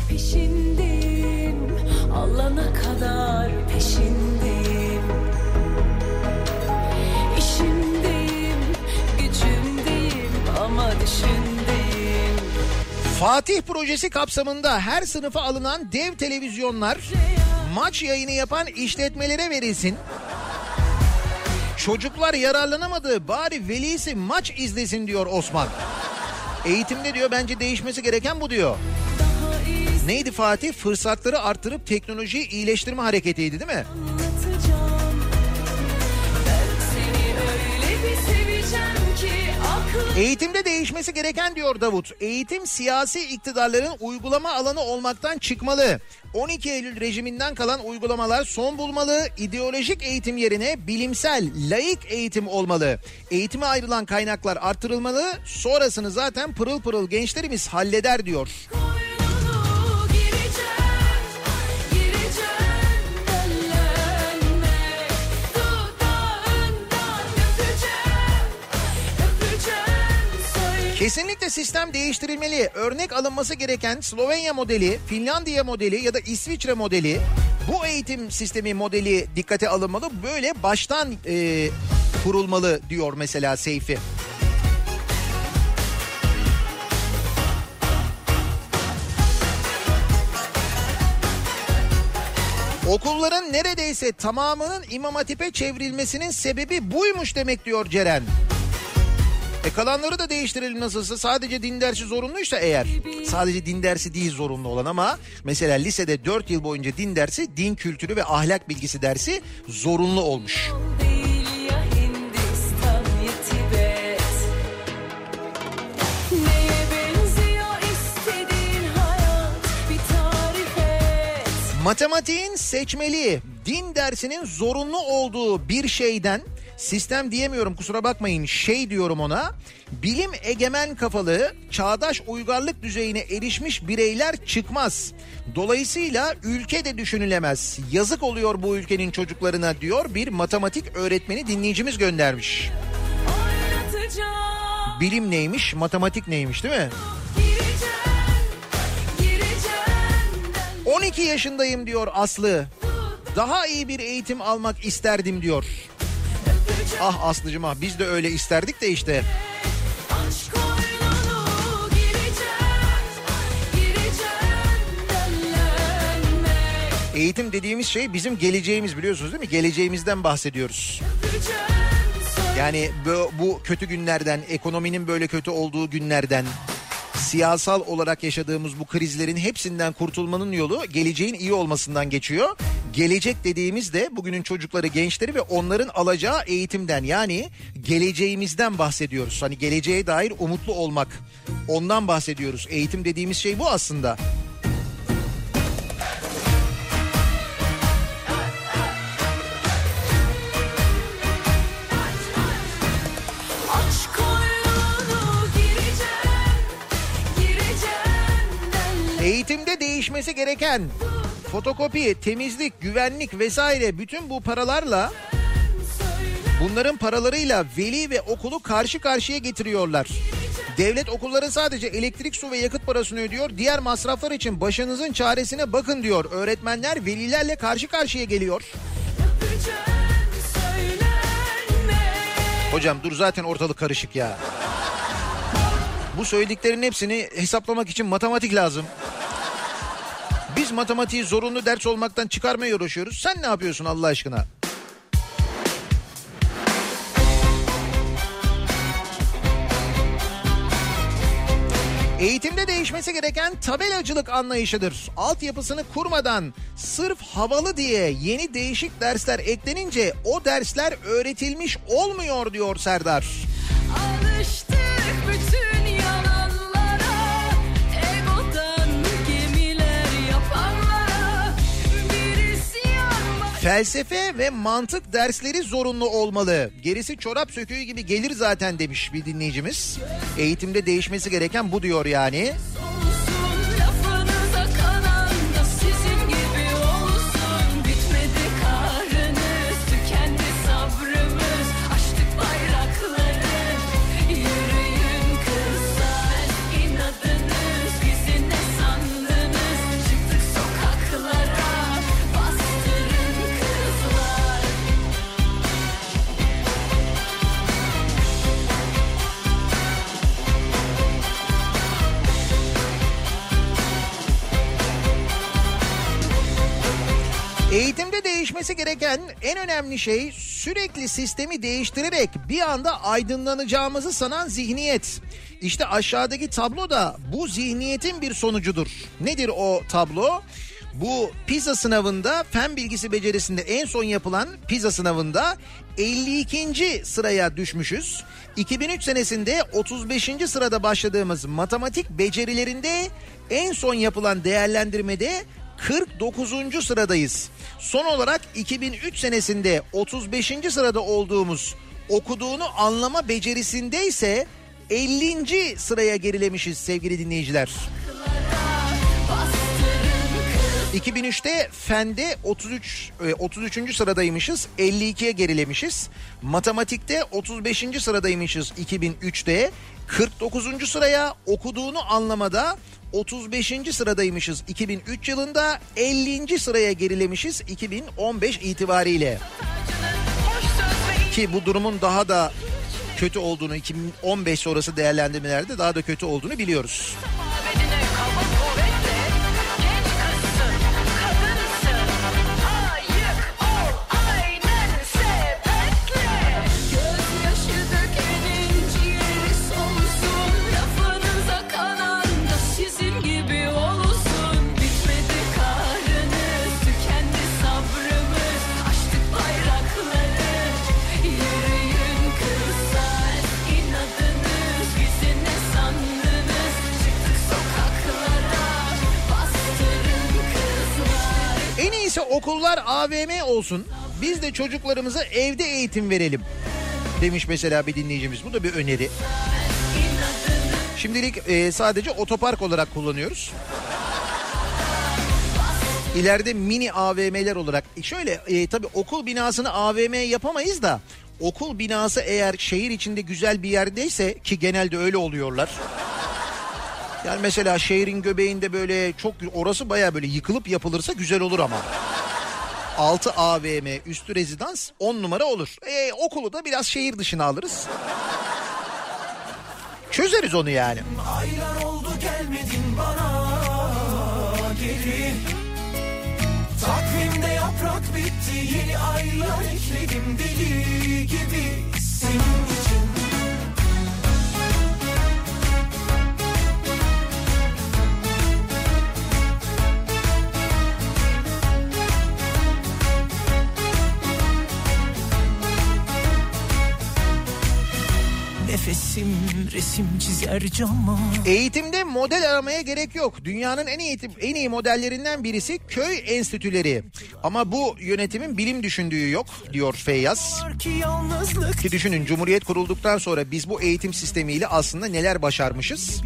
Peşindeyim alana kadar peşindeyim İşimdeyim gücümdeyim ama düşündeyim Fatih projesi kapsamında her sınıfa alınan dev televizyonlar maç yayını yapan işletmelere verilsin. Çocuklar yararlanamadı bari velisi maç izlesin diyor Osman. Eğitimde diyor bence değişmesi gereken bu diyor. Neydi Fatih? Fırsatları artırıp teknolojiyi iyileştirme hareketiydi değil mi? Eğitimde değişmesi gereken diyor Davut. Eğitim siyasi iktidarların uygulama alanı olmaktan çıkmalı. 12 Eylül rejiminden kalan uygulamalar son bulmalı. İdeolojik eğitim yerine bilimsel, laik eğitim olmalı. Eğitime ayrılan kaynaklar artırılmalı. Sonrasını zaten pırıl pırıl gençlerimiz halleder diyor. Koynunu Kesinlikle sistem değiştirilmeli. Örnek alınması gereken Slovenya modeli, Finlandiya modeli ya da İsviçre modeli bu eğitim sistemi modeli dikkate alınmalı. Böyle baştan e, kurulmalı diyor mesela Seyfi. Okulların neredeyse tamamının İmam Hatip'e çevrilmesinin sebebi buymuş demek diyor Ceren. E kalanları da değiştirelim nasılsa sadece din dersi zorunluysa eğer. Sadece din dersi değil zorunlu olan ama mesela lisede 4 yıl boyunca din dersi din kültürü ve ahlak bilgisi dersi zorunlu olmuş. Matematiğin seçmeli, din dersinin zorunlu olduğu bir şeyden sistem diyemiyorum kusura bakmayın şey diyorum ona. Bilim egemen kafalı, çağdaş uygarlık düzeyine erişmiş bireyler çıkmaz. Dolayısıyla ülke de düşünülemez. Yazık oluyor bu ülkenin çocuklarına diyor bir matematik öğretmeni dinleyicimiz göndermiş. Bilim neymiş, matematik neymiş değil mi? Gireceğim, gireceğim 12 yaşındayım diyor Aslı. Daha iyi bir eğitim almak isterdim diyor. Ah Aslıcım ah biz de öyle isterdik de işte. Eğitim dediğimiz şey bizim geleceğimiz biliyorsunuz değil mi? Geleceğimizden bahsediyoruz. Yani bu, bu kötü günlerden, ekonominin böyle kötü olduğu günlerden, siyasal olarak yaşadığımız bu krizlerin hepsinden kurtulmanın yolu geleceğin iyi olmasından geçiyor. Gelecek dediğimiz de bugünün çocukları, gençleri ve onların alacağı eğitimden yani geleceğimizden bahsediyoruz. Hani geleceğe dair umutlu olmak. Ondan bahsediyoruz. Eğitim dediğimiz şey bu aslında. Değişmesi gereken fotokopi, temizlik, güvenlik vesaire bütün bu paralarla bunların paralarıyla veli ve okulu karşı karşıya getiriyorlar. Devlet okulların sadece elektrik, su ve yakıt parasını ödüyor. Diğer masraflar için başınızın çaresine bakın diyor. Öğretmenler velilerle karşı karşıya geliyor. Hocam dur zaten ortalık karışık ya. Bu söylediklerin hepsini hesaplamak için matematik lazım. Biz matematiği zorunlu ders olmaktan çıkarmaya uğraşıyoruz. Sen ne yapıyorsun Allah aşkına? Eğitimde değişmesi gereken tabelacılık anlayışıdır. Altyapısını kurmadan sırf havalı diye yeni değişik dersler eklenince o dersler öğretilmiş olmuyor diyor Serdar. Alıştık bütün Felsefe ve mantık dersleri zorunlu olmalı. Gerisi çorap söküğü gibi gelir zaten demiş bir dinleyicimiz. Eğitimde değişmesi gereken bu diyor yani. olsun Eğitimde değişmesi gereken en önemli şey sürekli sistemi değiştirerek bir anda aydınlanacağımızı sanan zihniyet. İşte aşağıdaki tablo da bu zihniyetin bir sonucudur. Nedir o tablo? Bu PISA sınavında fen bilgisi becerisinde en son yapılan PISA sınavında 52. sıraya düşmüşüz. 2003 senesinde 35. sırada başladığımız matematik becerilerinde en son yapılan değerlendirmede 49. sıradayız. Son olarak 2003 senesinde 35. sırada olduğumuz okuduğunu anlama becerisinde ise 50. sıraya gerilemişiz sevgili dinleyiciler. 2003'te fende 33 e, 33. sıradaymışız. 52'ye gerilemişiz. Matematikte 35. sıradaymışız 2003'te. 49. sıraya okuduğunu anlamada 35. sıradaymışız 2003 yılında 50. sıraya gerilemişiz 2015 itibariyle. Ki bu durumun daha da kötü olduğunu 2015 sonrası değerlendirmelerde daha da kötü olduğunu biliyoruz. İyisi okullar AVM olsun. Biz de çocuklarımıza evde eğitim verelim. Demiş mesela bir dinleyicimiz. Bu da bir öneri. Şimdilik e, sadece otopark olarak kullanıyoruz. İleride mini AVM'ler olarak e, şöyle e, tabii okul binasını AVM yapamayız da okul binası eğer şehir içinde güzel bir yerdeyse ki genelde öyle oluyorlar. Yani mesela şehrin göbeğinde böyle çok orası baya böyle yıkılıp yapılırsa güzel olur ama. 6 AVM üstü rezidans 10 numara olur. E, okulu da biraz şehir dışına alırız. Çözeriz onu yani. Aylar oldu gelmedin bana geri Takvimde yaprak bitti yeni aylar ekledim deli gibi senin için Nefesim resim çizer cama Eğitimde model aramaya gerek yok. Dünyanın en iyi en iyi modellerinden birisi köy enstitüleri. Ama bu yönetimin bilim düşündüğü yok diyor Feyyaz. Ki Ki düşünün Cumhuriyet kurulduktan sonra biz bu eğitim sistemiyle aslında neler başarmışız?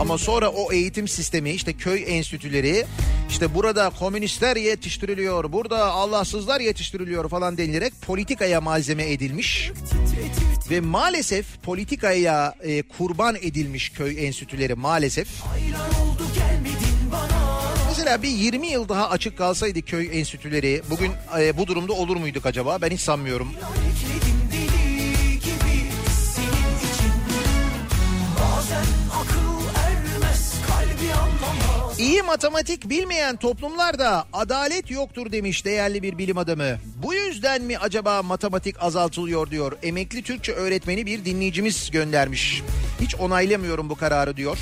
Ama sonra o eğitim sistemi işte köy enstitüleri işte burada komünistler yetiştiriliyor, burada Allahsızlar yetiştiriliyor falan denilerek politikaya malzeme edilmiş. Ve maalesef politikaya e, kurban edilmiş köy enstitüleri maalesef. oldu Mesela bir 20 yıl daha açık kalsaydı köy enstitüleri bugün e, bu durumda olur muyduk acaba? Ben hiç sanmıyorum. İyi matematik bilmeyen toplumlarda adalet yoktur demiş değerli bir bilim adamı. Bu yüzden mi acaba matematik azaltılıyor diyor. Emekli Türkçe öğretmeni bir dinleyicimiz göndermiş. Hiç onaylamıyorum bu kararı diyor.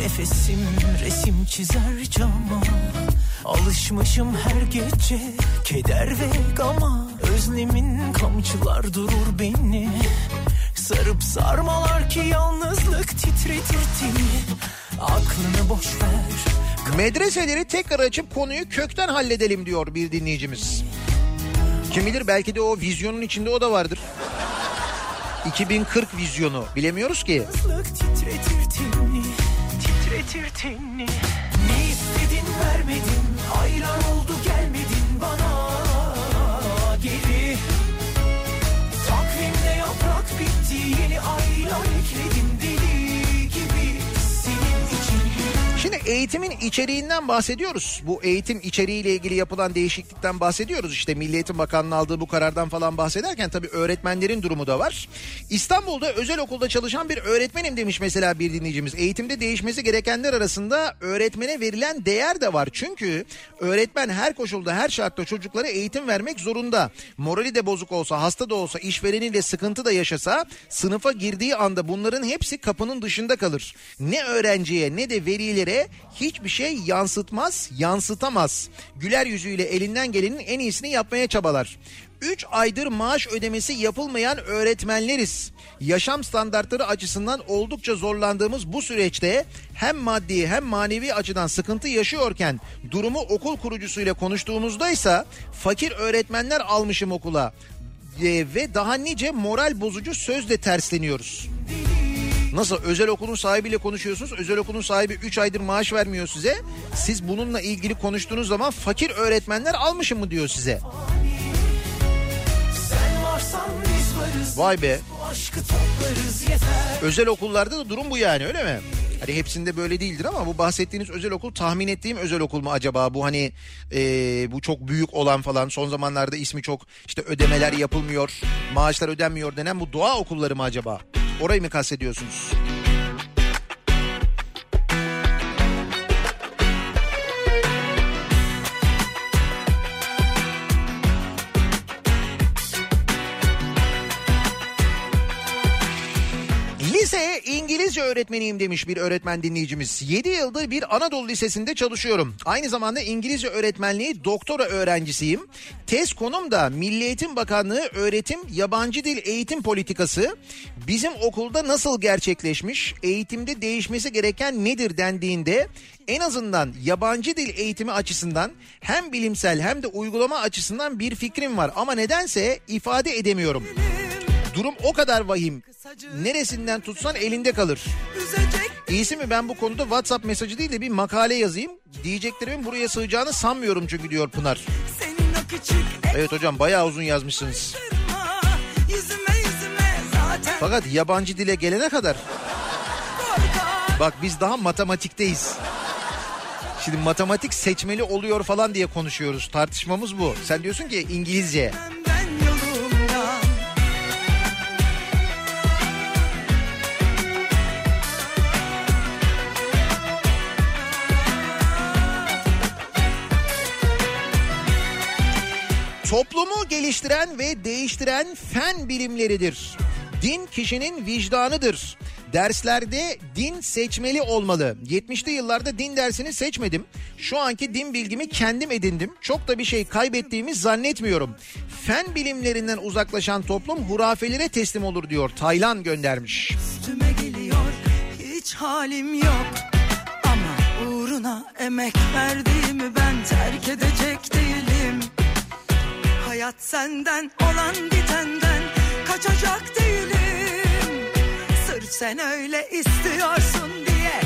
Nefesim resim çizer cama Alışmışım her gece keder ve gama. Özlemin kamçılar durur beni. Sarıp sarmalar ki yalnızlık titretir teni. Aklını boş ver. Medreseleri tekrar açıp konuyu kökten halledelim diyor bir dinleyicimiz. Kim bilir belki de o vizyonun içinde o da vardır. 2040 vizyonu. Bilemiyoruz ki. Titretir teni. Titretir teni. Ne istedin vermedin Aylar eğitimin içeriğinden bahsediyoruz. Bu eğitim içeriğiyle ilgili yapılan değişiklikten bahsediyoruz. İşte Milli Eğitim Bakanlığı aldığı bu karardan falan bahsederken tabii öğretmenlerin durumu da var. İstanbul'da özel okulda çalışan bir öğretmenim demiş mesela bir dinleyicimiz. Eğitimde değişmesi gerekenler arasında öğretmene verilen değer de var. Çünkü öğretmen her koşulda her şartta çocuklara eğitim vermek zorunda. Morali de bozuk olsa, hasta da olsa, işvereniyle sıkıntı da yaşasa sınıfa girdiği anda bunların hepsi kapının dışında kalır. Ne öğrenciye ne de velilere hiçbir şey yansıtmaz, yansıtamaz. Güler yüzüyle elinden gelenin en iyisini yapmaya çabalar. 3 aydır maaş ödemesi yapılmayan öğretmenleriz. Yaşam standartları açısından oldukça zorlandığımız bu süreçte hem maddi hem manevi açıdan sıkıntı yaşıyorken durumu okul kurucusuyla konuştuğumuzda ise fakir öğretmenler almışım okula ve daha nice moral bozucu sözle tersleniyoruz. Nasıl özel okulun sahibiyle konuşuyorsunuz. Özel okulun sahibi 3 aydır maaş vermiyor size. Siz bununla ilgili konuştuğunuz zaman fakir öğretmenler almışım mı diyor size. Vay be. Özel okullarda da durum bu yani öyle mi? Hani hepsinde böyle değildir ama bu bahsettiğiniz özel okul tahmin ettiğim özel okul mu acaba? Bu hani e, bu çok büyük olan falan son zamanlarda ismi çok işte ödemeler yapılmıyor, maaşlar ödenmiyor denen bu doğa okulları mı acaba? Orayı mı kastediyorsunuz? Öğretmeniyim demiş bir öğretmen dinleyicimiz. 7 yıldır bir Anadolu Lisesi'nde çalışıyorum. Aynı zamanda İngilizce öğretmenliği doktora öğrencisiyim. Tez konum da Milli Eğitim Bakanlığı Öğretim Yabancı Dil Eğitim Politikası. Bizim okulda nasıl gerçekleşmiş, eğitimde değişmesi gereken nedir dendiğinde en azından yabancı dil eğitimi açısından hem bilimsel hem de uygulama açısından bir fikrim var. Ama nedense ifade edemiyorum. Durum o kadar vahim. Neresinden tutsan elinde kalır. İyisi mi ben bu konuda WhatsApp mesajı değil de bir makale yazayım. Diyeceklerimin buraya sığacağını sanmıyorum çünkü diyor Pınar. Evet hocam bayağı uzun yazmışsınız. Fakat yabancı dile gelene kadar bak biz daha matematikteyiz. Şimdi matematik seçmeli oluyor falan diye konuşuyoruz. Tartışmamız bu. Sen diyorsun ki İngilizce. Toplumu geliştiren ve değiştiren fen bilimleridir. Din kişinin vicdanıdır. Derslerde din seçmeli olmalı. 70'li yıllarda din dersini seçmedim. Şu anki din bilgimi kendim edindim. Çok da bir şey kaybettiğimi zannetmiyorum. Fen bilimlerinden uzaklaşan toplum hurafelere teslim olur diyor. Taylan göndermiş. üstüme geliyor Hiç halim yok Ama uğruna emek verdiğimi ben terk edecek değilim Hayat senden olan bitenden kaçacak değilim. Sırf sen öyle istiyorsun diye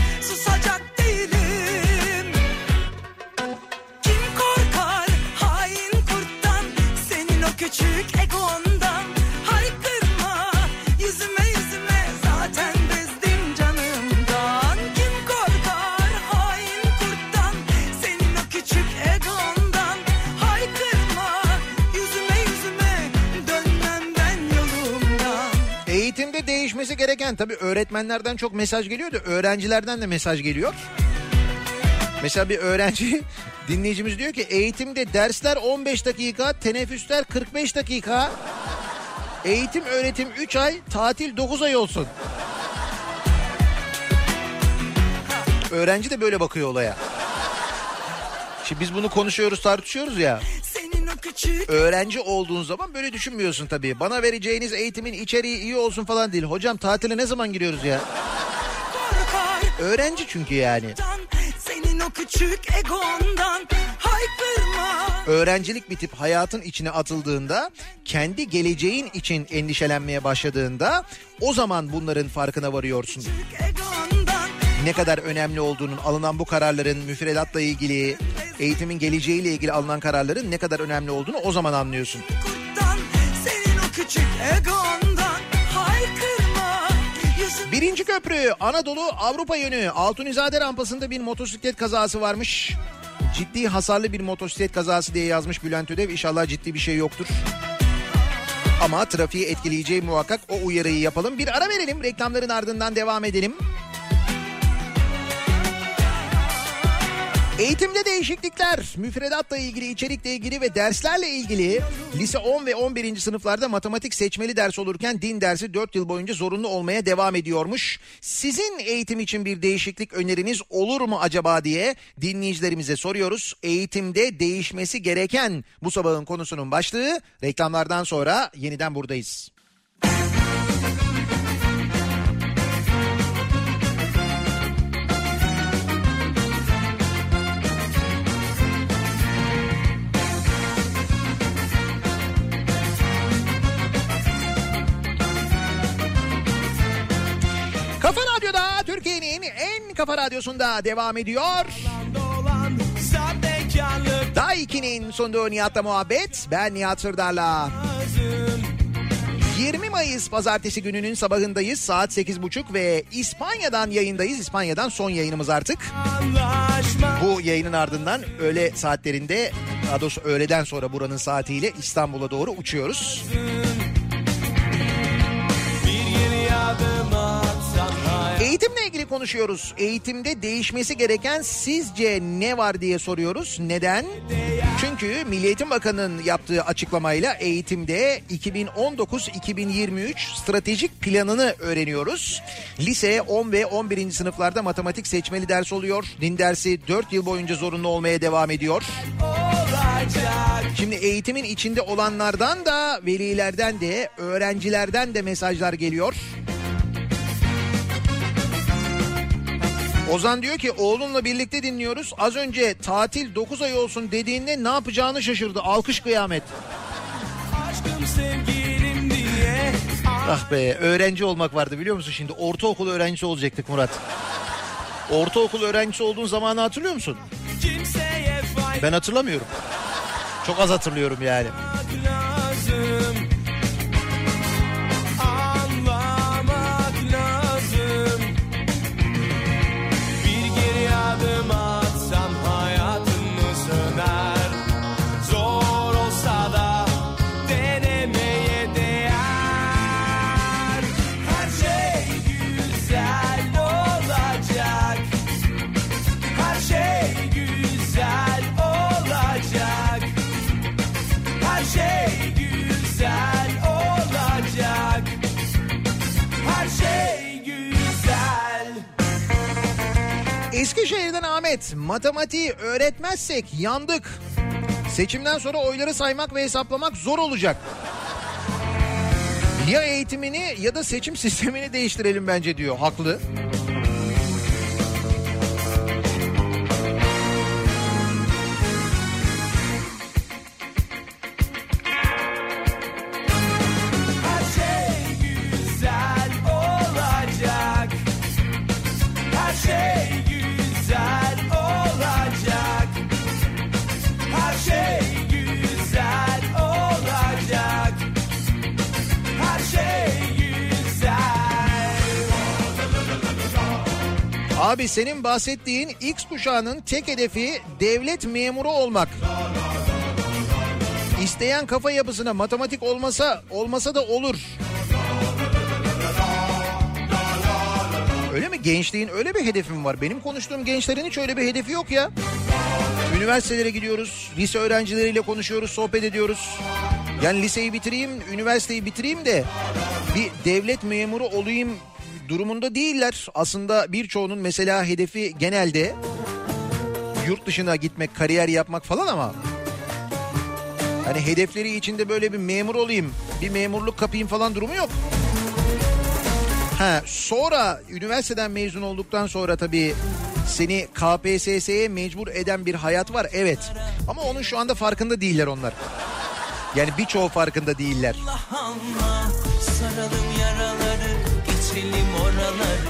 Değişmesi gereken tabii öğretmenlerden çok mesaj geliyor da öğrencilerden de mesaj geliyor. Mesela bir öğrenci dinleyicimiz diyor ki eğitimde dersler 15 dakika, teneffüsler 45 dakika. Eğitim öğretim 3 ay, tatil 9 ay olsun. Öğrenci de böyle bakıyor olaya. Şimdi biz bunu konuşuyoruz, tartışıyoruz ya. Öğrenci olduğun zaman böyle düşünmüyorsun tabii. Bana vereceğiniz eğitimin içeriği iyi olsun falan değil. Hocam tatile ne zaman giriyoruz ya? Öğrenci çünkü yani. Senin o küçük egondan Öğrencilik bitip hayatın içine atıldığında, kendi geleceğin için endişelenmeye başladığında o zaman bunların farkına varıyorsun. Ne kadar önemli olduğunun, alınan bu kararların müfredatla ilgili, eğitimin geleceğiyle ilgili alınan kararların ne kadar önemli olduğunu o zaman anlıyorsun. Birinci köprü Anadolu Avrupa yönü Altunizade rampasında bir motosiklet kazası varmış. Ciddi hasarlı bir motosiklet kazası diye yazmış Bülent Ödev. İnşallah ciddi bir şey yoktur. Ama trafiği etkileyeceği muhakkak o uyarıyı yapalım. Bir ara verelim reklamların ardından devam edelim. Eğitimde değişiklikler, müfredatla ilgili, içerikle ilgili ve derslerle ilgili lise 10 ve 11. sınıflarda matematik seçmeli ders olurken din dersi 4 yıl boyunca zorunlu olmaya devam ediyormuş. Sizin eğitim için bir değişiklik öneriniz olur mu acaba diye dinleyicilerimize soruyoruz. Eğitimde değişmesi gereken bu sabahın konusunun başlığı reklamlardan sonra yeniden buradayız. Kafa Radyo'da Türkiye'nin en kafa radyosunda devam ediyor. 2'nin sunduğu Nihat'la muhabbet. Ben Nihat Sırdar'la. 20 Mayıs pazartesi gününün sabahındayız. Saat 8.30 ve İspanya'dan yayındayız. İspanya'dan son yayınımız artık. Bu yayının ardından öğle saatlerinde daha öğleden sonra buranın saatiyle İstanbul'a doğru uçuyoruz. Bir geri adım atsan hayal Eğitimle ilgili konuşuyoruz. Eğitimde değişmesi gereken sizce ne var diye soruyoruz. Neden? Çünkü Milli Eğitim Bakanı'nın yaptığı açıklamayla eğitimde 2019-2023 stratejik planını öğreniyoruz. Lise 10 ve 11. sınıflarda matematik seçmeli ders oluyor. Din dersi 4 yıl boyunca zorunlu olmaya devam ediyor. Şimdi eğitimin içinde olanlardan da velilerden de öğrencilerden de mesajlar geliyor. Ozan diyor ki oğlumla birlikte dinliyoruz. Az önce tatil 9 ay olsun dediğinde ne yapacağını şaşırdı. Alkış kıyamet. aşkım sevgilim diye Ah be öğrenci olmak vardı biliyor musun şimdi? Ortaokul öğrencisi olacaktık Murat. Ortaokul öğrencisi olduğun zamanı hatırlıyor musun? Ben hatırlamıyorum. Çok az hatırlıyorum yani. Ahmet, matematiği öğretmezsek yandık. Seçimden sonra oyları saymak ve hesaplamak zor olacak. Ya eğitimini ya da seçim sistemini değiştirelim bence diyor. Haklı. Her senin bahsettiğin X kuşağının tek hedefi devlet memuru olmak. İsteyen kafa yapısına matematik olmasa olmasa da olur. Öyle mi? Gençliğin öyle bir hedefi mi var? Benim konuştuğum gençlerin hiç öyle bir hedefi yok ya. Üniversitelere gidiyoruz, lise öğrencileriyle konuşuyoruz, sohbet ediyoruz. Yani liseyi bitireyim, üniversiteyi bitireyim de bir devlet memuru olayım durumunda değiller. Aslında birçoğunun mesela hedefi genelde yurt dışına gitmek, kariyer yapmak falan ama hani hedefleri içinde böyle bir memur olayım, bir memurluk kapayım falan durumu yok. Ha, sonra üniversiteden mezun olduktan sonra tabii seni KPSS'ye mecbur eden bir hayat var evet. Ama onun şu anda farkında değiller onlar. Yani birçoğu farkında değiller. Allah saralım yaraları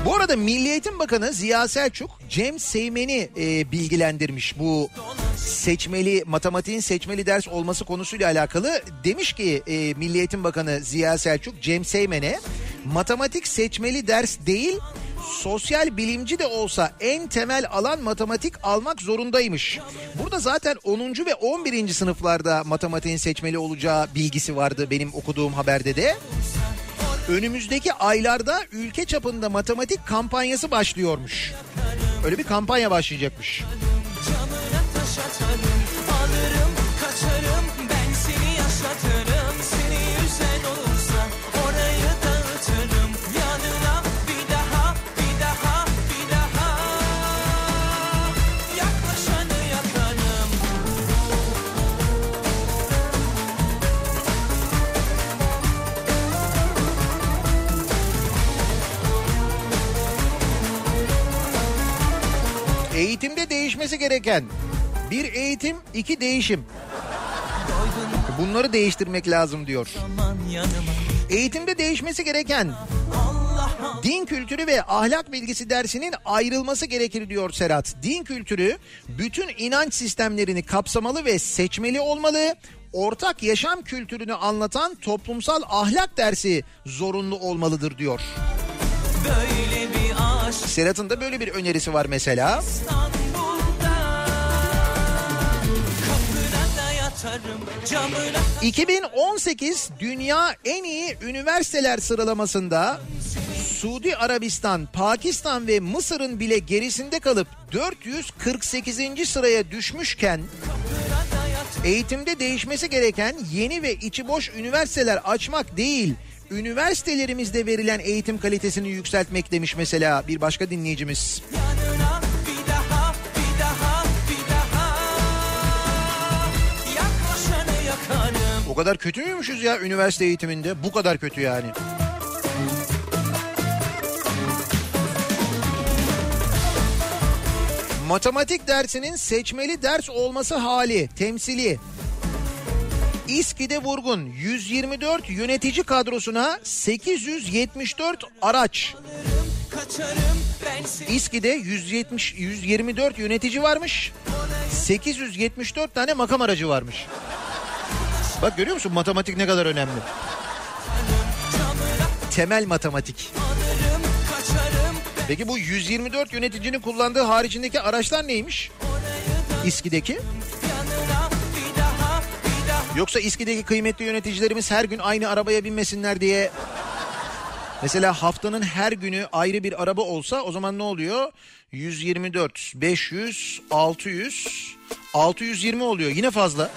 Bu arada Milli Eğitim Bakanı Ziya Selçuk Cem Seymen'i e, bilgilendirmiş bu seçmeli matematiğin seçmeli ders olması konusuyla alakalı. Demiş ki e, Milli Eğitim Bakanı Ziya Selçuk Cem Seymen'e matematik seçmeli ders değil sosyal bilimci de olsa en temel alan matematik almak zorundaymış. Burada zaten 10. ve 11. sınıflarda matematiğin seçmeli olacağı bilgisi vardı benim okuduğum haberde de. Önümüzdeki aylarda ülke çapında matematik kampanyası başlıyormuş. Öyle bir kampanya başlayacakmış. Camına taş atarım Eğitimde değişmesi gereken bir eğitim, iki değişim. Bunları değiştirmek lazım diyor. Eğitimde değişmesi gereken din kültürü ve ahlak bilgisi dersinin ayrılması gerekir diyor Serhat. Din kültürü bütün inanç sistemlerini kapsamalı ve seçmeli olmalı. Ortak yaşam kültürünü anlatan toplumsal ahlak dersi zorunlu olmalıdır diyor. böyle bir Serhat'ın da böyle bir önerisi var mesela. Yatarım camına 2018 Dünya En iyi Üniversiteler sıralamasında Suudi Arabistan, Pakistan ve Mısır'ın bile gerisinde kalıp 448. sıraya düşmüşken eğitimde değişmesi gereken yeni ve içi boş üniversiteler açmak değil, üniversitelerimizde verilen eğitim kalitesini yükseltmek demiş mesela bir başka dinleyicimiz. yanına bir daha bir daha bir daha yaklaşanı yakarım O kadar kötü müymüşüz ya üniversite eğitiminde? Bu kadar kötü yani. Matematik dersinin seçmeli ders olması hali, temsili. İSKİ'de vurgun 124 yönetici kadrosuna 874 araç. İSKİ'de 170 124 yönetici varmış. 874 tane makam aracı varmış. Bak görüyor musun matematik ne kadar önemli. Temel matematik. Peki bu 124 yöneticinin kullandığı haricindeki araçlar neymiş? İSKİ'deki? Yoksa İSKİ'deki kıymetli yöneticilerimiz her gün aynı arabaya binmesinler diye Mesela haftanın her günü ayrı bir araba olsa o zaman ne oluyor? 124, 500, 600, 620 oluyor. Yine fazla.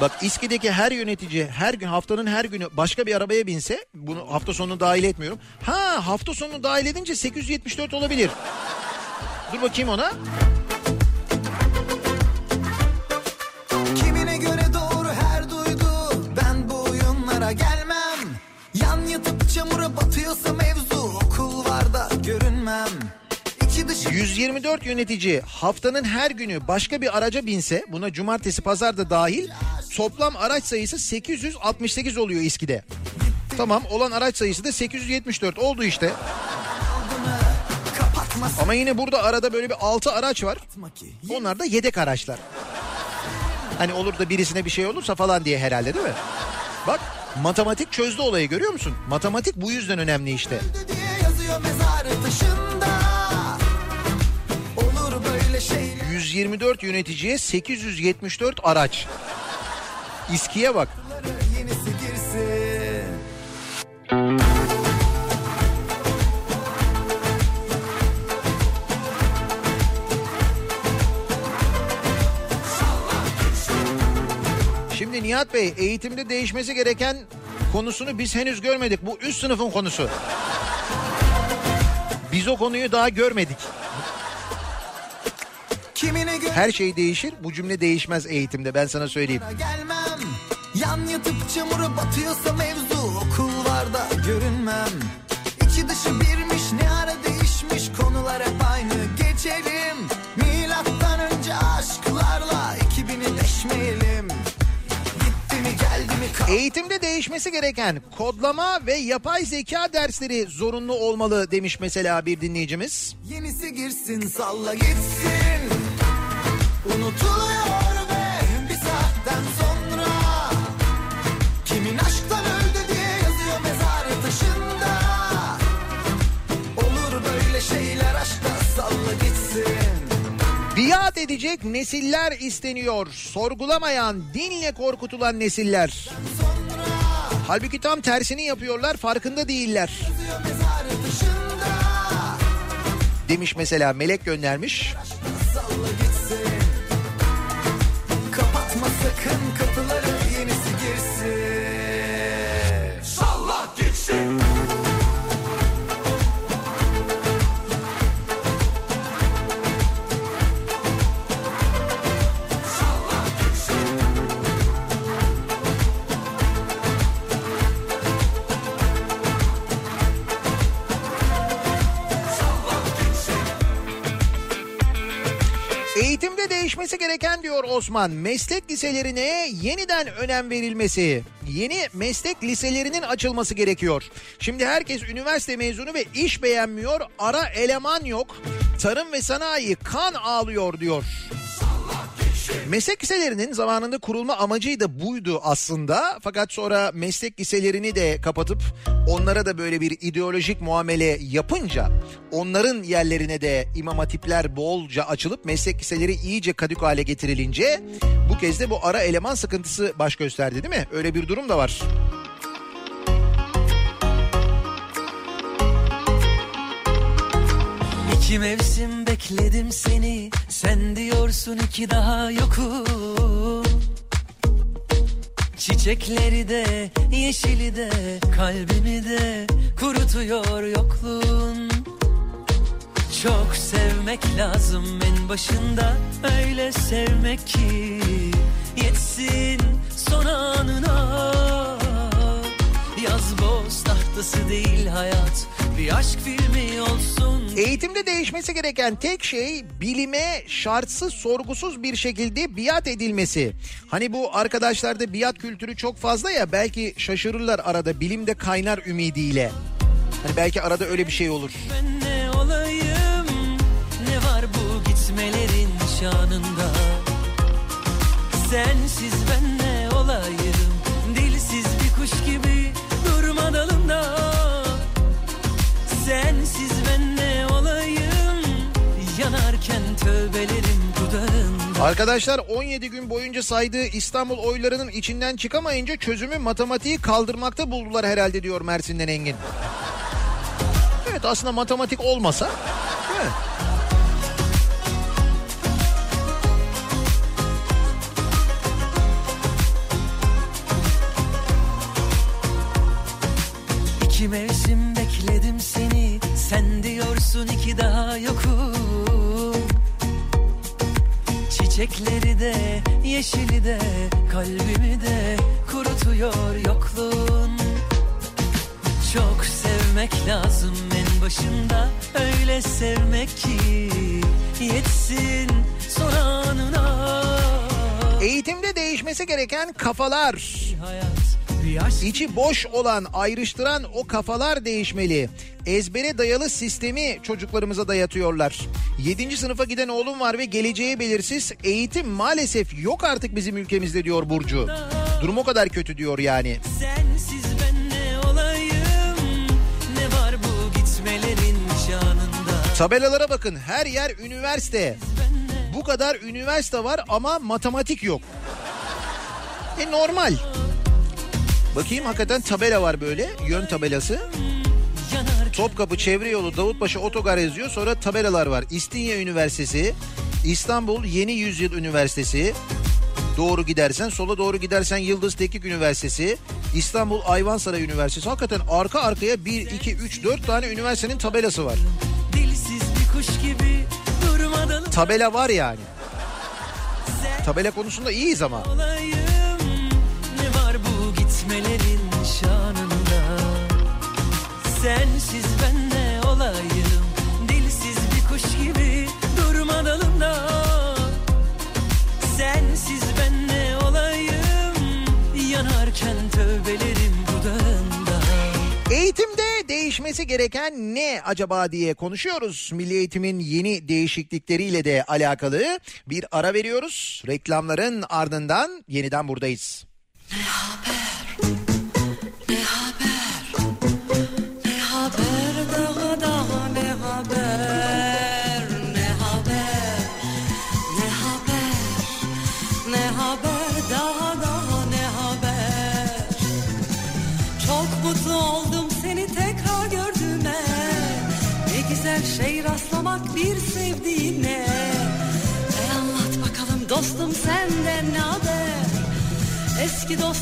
Bak İSKİ'deki her yönetici her gün haftanın her günü başka bir arabaya binse bunu hafta sonu dahil etmiyorum. Ha hafta sonu dahil edince 874 olabilir. Dur bakayım ona. 124 yönetici haftanın her günü başka bir araca binse buna cumartesi pazar da dahil toplam araç sayısı 868 oluyor İSKİ'de. Tamam olan araç sayısı da 874 oldu işte. Ama yine burada arada böyle bir 6 araç var. Onlar da yedek araçlar. Hani olur da birisine bir şey olursa falan diye herhalde değil mi? Bak matematik çözdü olayı görüyor musun? Matematik bu yüzden önemli işte. diye yazıyor mezarı taşında 124 yöneticiye 874 araç. İskiye bak. Şimdi Nihat Bey eğitimde değişmesi gereken konusunu biz henüz görmedik. Bu üst sınıfın konusu. Biz o konuyu daha görmedik. Her şey değişir. Bu cümle değişmez eğitimde ben sana söyleyeyim. gelmem Yan yatıp çamura batıyorsa mevzu Okul var da görünmem İçi dışı birmiş ne ara değişmiş Konular hep aynı geçelim Milattan önce aşklarla 2000'i deşmeyelim Gitti mi geldi mi kal- Eğitimde değişmesi gereken kodlama ve yapay zeka dersleri zorunlu olmalı demiş mesela bir dinleyicimiz. Yenisi girsin salla gitsin Unutuluyor be bir saatten sonra Kimin aşktan öldü diye yazıyor mezarı taşında Olur böyle şeyler aşkta salla gitsin Biat edecek nesiller isteniyor. Sorgulamayan, dinle korkutulan nesiller. Halbuki tam tersini yapıyorlar farkında değiller. Demiş mesela Melek göndermiş. Gitsin Kapatma sakın kapıları yenisi girsin Değişmesi gereken diyor Osman. Meslek liselerine yeniden önem verilmesi. Yeni meslek liselerinin açılması gerekiyor. Şimdi herkes üniversite mezunu ve iş beğenmiyor. Ara eleman yok. Tarım ve sanayi kan ağlıyor diyor. Meslek liselerinin zamanında kurulma amacı da buydu aslında. Fakat sonra meslek liselerini de kapatıp onlara da böyle bir ideolojik muamele yapınca onların yerlerine de imam hatipler bolca açılıp meslek liseleri iyice kadük hale getirilince bu kez de bu ara eleman sıkıntısı baş gösterdi değil mi? Öyle bir durum da var. İki mevsim bekledim seni. Sen diyorsun iki daha yokum. Çiçekleri de yeşili de Kalbimi de kurutuyor yokluğun. Çok sevmek lazım en başında Öyle sevmek ki Yetsin son anına Yaz boz tahtası değil hayat Bir aşk filmi olsun Eğitimde değişmesi gereken tek şey bilime şartsız sorgusuz bir şekilde biat edilmesi. Hani bu arkadaşlarda biat kültürü çok fazla ya belki şaşırırlar arada bilimde kaynar ümidiyle. Hani belki arada öyle bir şey olur. Ben ne olayım Ne var bu gitmelerin şanında Sensiz ben dalında Sensiz ben ne olayım Yanarken tövbelerim dudağında Arkadaşlar 17 gün boyunca saydığı İstanbul oylarının içinden çıkamayınca çözümü matematiği kaldırmakta buldular herhalde diyor Mersin'den Engin. Evet aslında matematik olmasa değil İki mevsim bekledim seni. Sen diyorsun iki daha yokum. Çiçekleri de yeşili de kalbimi de kurutuyor yokluğun. Çok sevmek lazım en başında. Öyle sevmek ki yetsin son anına. Eğitimde değişmesi gereken kafalar. Hayat İçi boş olan, ayrıştıran o kafalar değişmeli. Ezbere dayalı sistemi çocuklarımıza dayatıyorlar. 7. sınıfa giden oğlum var ve geleceği belirsiz. Eğitim maalesef yok artık bizim ülkemizde diyor Burcu. Durum o kadar kötü diyor yani. Sensiz ben ne olayım Ne var bu gitmelerin şanında Tabelalara bakın her yer üniversite. Bu kadar üniversite var ama matematik yok. E normal. Bakayım hakikaten tabela var böyle yön tabelası. Topkapı Çevre Yolu Davutpaşa Otogar yazıyor. Sonra tabelalar var. İstinye Üniversitesi, İstanbul Yeni Yüzyıl Üniversitesi. Doğru gidersen, sola doğru gidersen Yıldız Teknik Üniversitesi, İstanbul Ayvansaray Üniversitesi. Hakikaten arka arkaya 1, 2, 3, 4 tane üniversitenin tabelası var. Dilsiz bir kuş gibi durmadan Tabela var yani. Tabela konusunda iyiyiz ama. olayım bu gitmelerin şanında Sensiz ben ne olayım Dilsiz bir kuş gibi durma dalımda Sensiz ben ne olayım Yanarken tövbelerim dudağında Eğitimde değişmesi gereken ne acaba diye konuşuyoruz. Milli Eğitim'in yeni değişiklikleriyle de alakalı bir ara veriyoruz. Reklamların ardından yeniden buradayız. Ne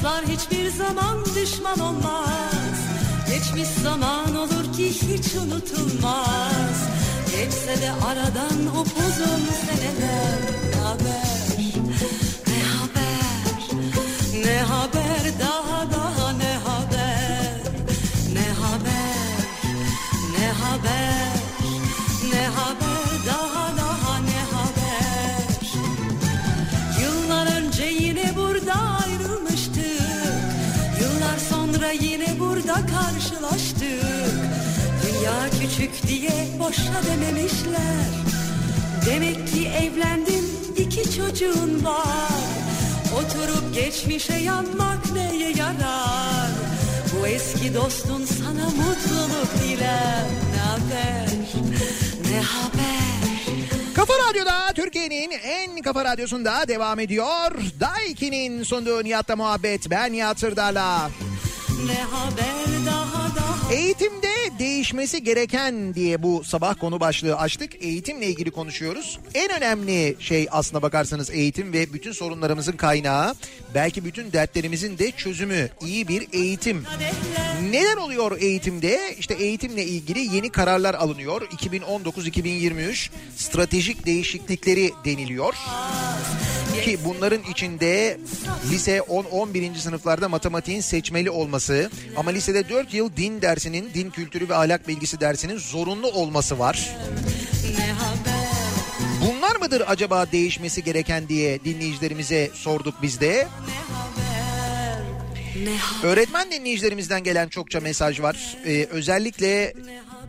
dostlar hiçbir zaman düşman olmaz. Geçmiş zaman olur ki hiç unutulmaz. Geçse de aradan upuzun seneler. Ne haber, ne haber, ne haber daha burada karşılaştık. Dünya küçük diye boşa dememişler. Demek ki evlendin iki çocuğun var. Oturup geçmişe yanmak neye yarar? Bu eski dostun sana mutluluk diler Ne haber, ne haber? Kafa Radyo'da Türkiye'nin en kafa radyosunda devam ediyor. Daiki'nin sunduğu Nihat'la muhabbet. Ben Nihat Sırdar'la. Eğitimde değişmesi gereken diye bu sabah konu başlığı açtık. Eğitimle ilgili konuşuyoruz. En önemli şey aslına bakarsanız eğitim ve bütün sorunlarımızın kaynağı belki bütün dertlerimizin de çözümü iyi bir eğitim. Neler oluyor eğitimde? İşte eğitimle ilgili yeni kararlar alınıyor. 2019-2023 stratejik değişiklikleri deniliyor. Ki bunların içinde lise 10-11. sınıflarda matematiğin seçmeli olması ama lisede 4 yıl din dersinin, din kültürü ve ahlak bilgisi dersinin zorunlu olması var. Bunlar mıdır acaba değişmesi gereken diye dinleyicilerimize sorduk biz de. Öğretmen dinleyicilerimizden gelen çokça mesaj var. Ee, özellikle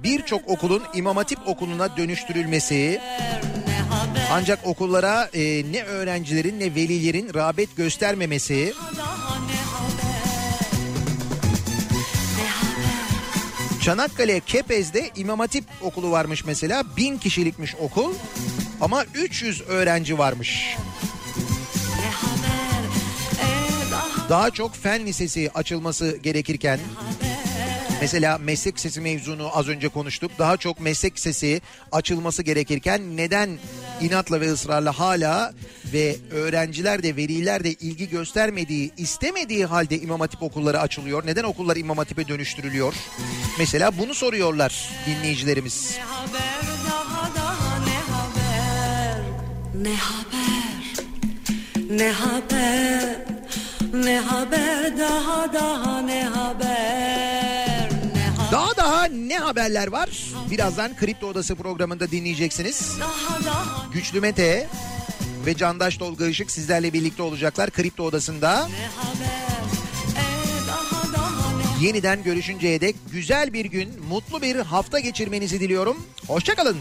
birçok okulun İmam Hatip okuluna dönüştürülmesi ancak okullara e, ne öğrencilerin ne velilerin rağbet göstermemesi Çanakkale Kepez'de İmam Hatip okulu varmış mesela. Bin kişilikmiş okul ama 300 öğrenci varmış. Daha çok fen lisesi açılması gerekirken mesela meslek lisesi mevzunu az önce konuştuk. Daha çok meslek lisesi açılması gerekirken neden inatla ve ısrarla hala ve öğrenciler de veliler de ilgi göstermediği, istemediği halde İmam Hatip okulları açılıyor? Neden okullar İmam Hatip'e dönüştürülüyor? Mesela bunu soruyorlar dinleyicilerimiz. ne haber ne haber ne haber daha daha ne haber Daha daha ne haberler var? Birazdan Kripto Odası programında dinleyeceksiniz. Güçlü Mete ve Candaş Tolga Işık sizlerle birlikte olacaklar Kripto Odası'nda. Yeniden görüşünceye dek güzel bir gün, mutlu bir hafta geçirmenizi diliyorum. Hoşçakalın.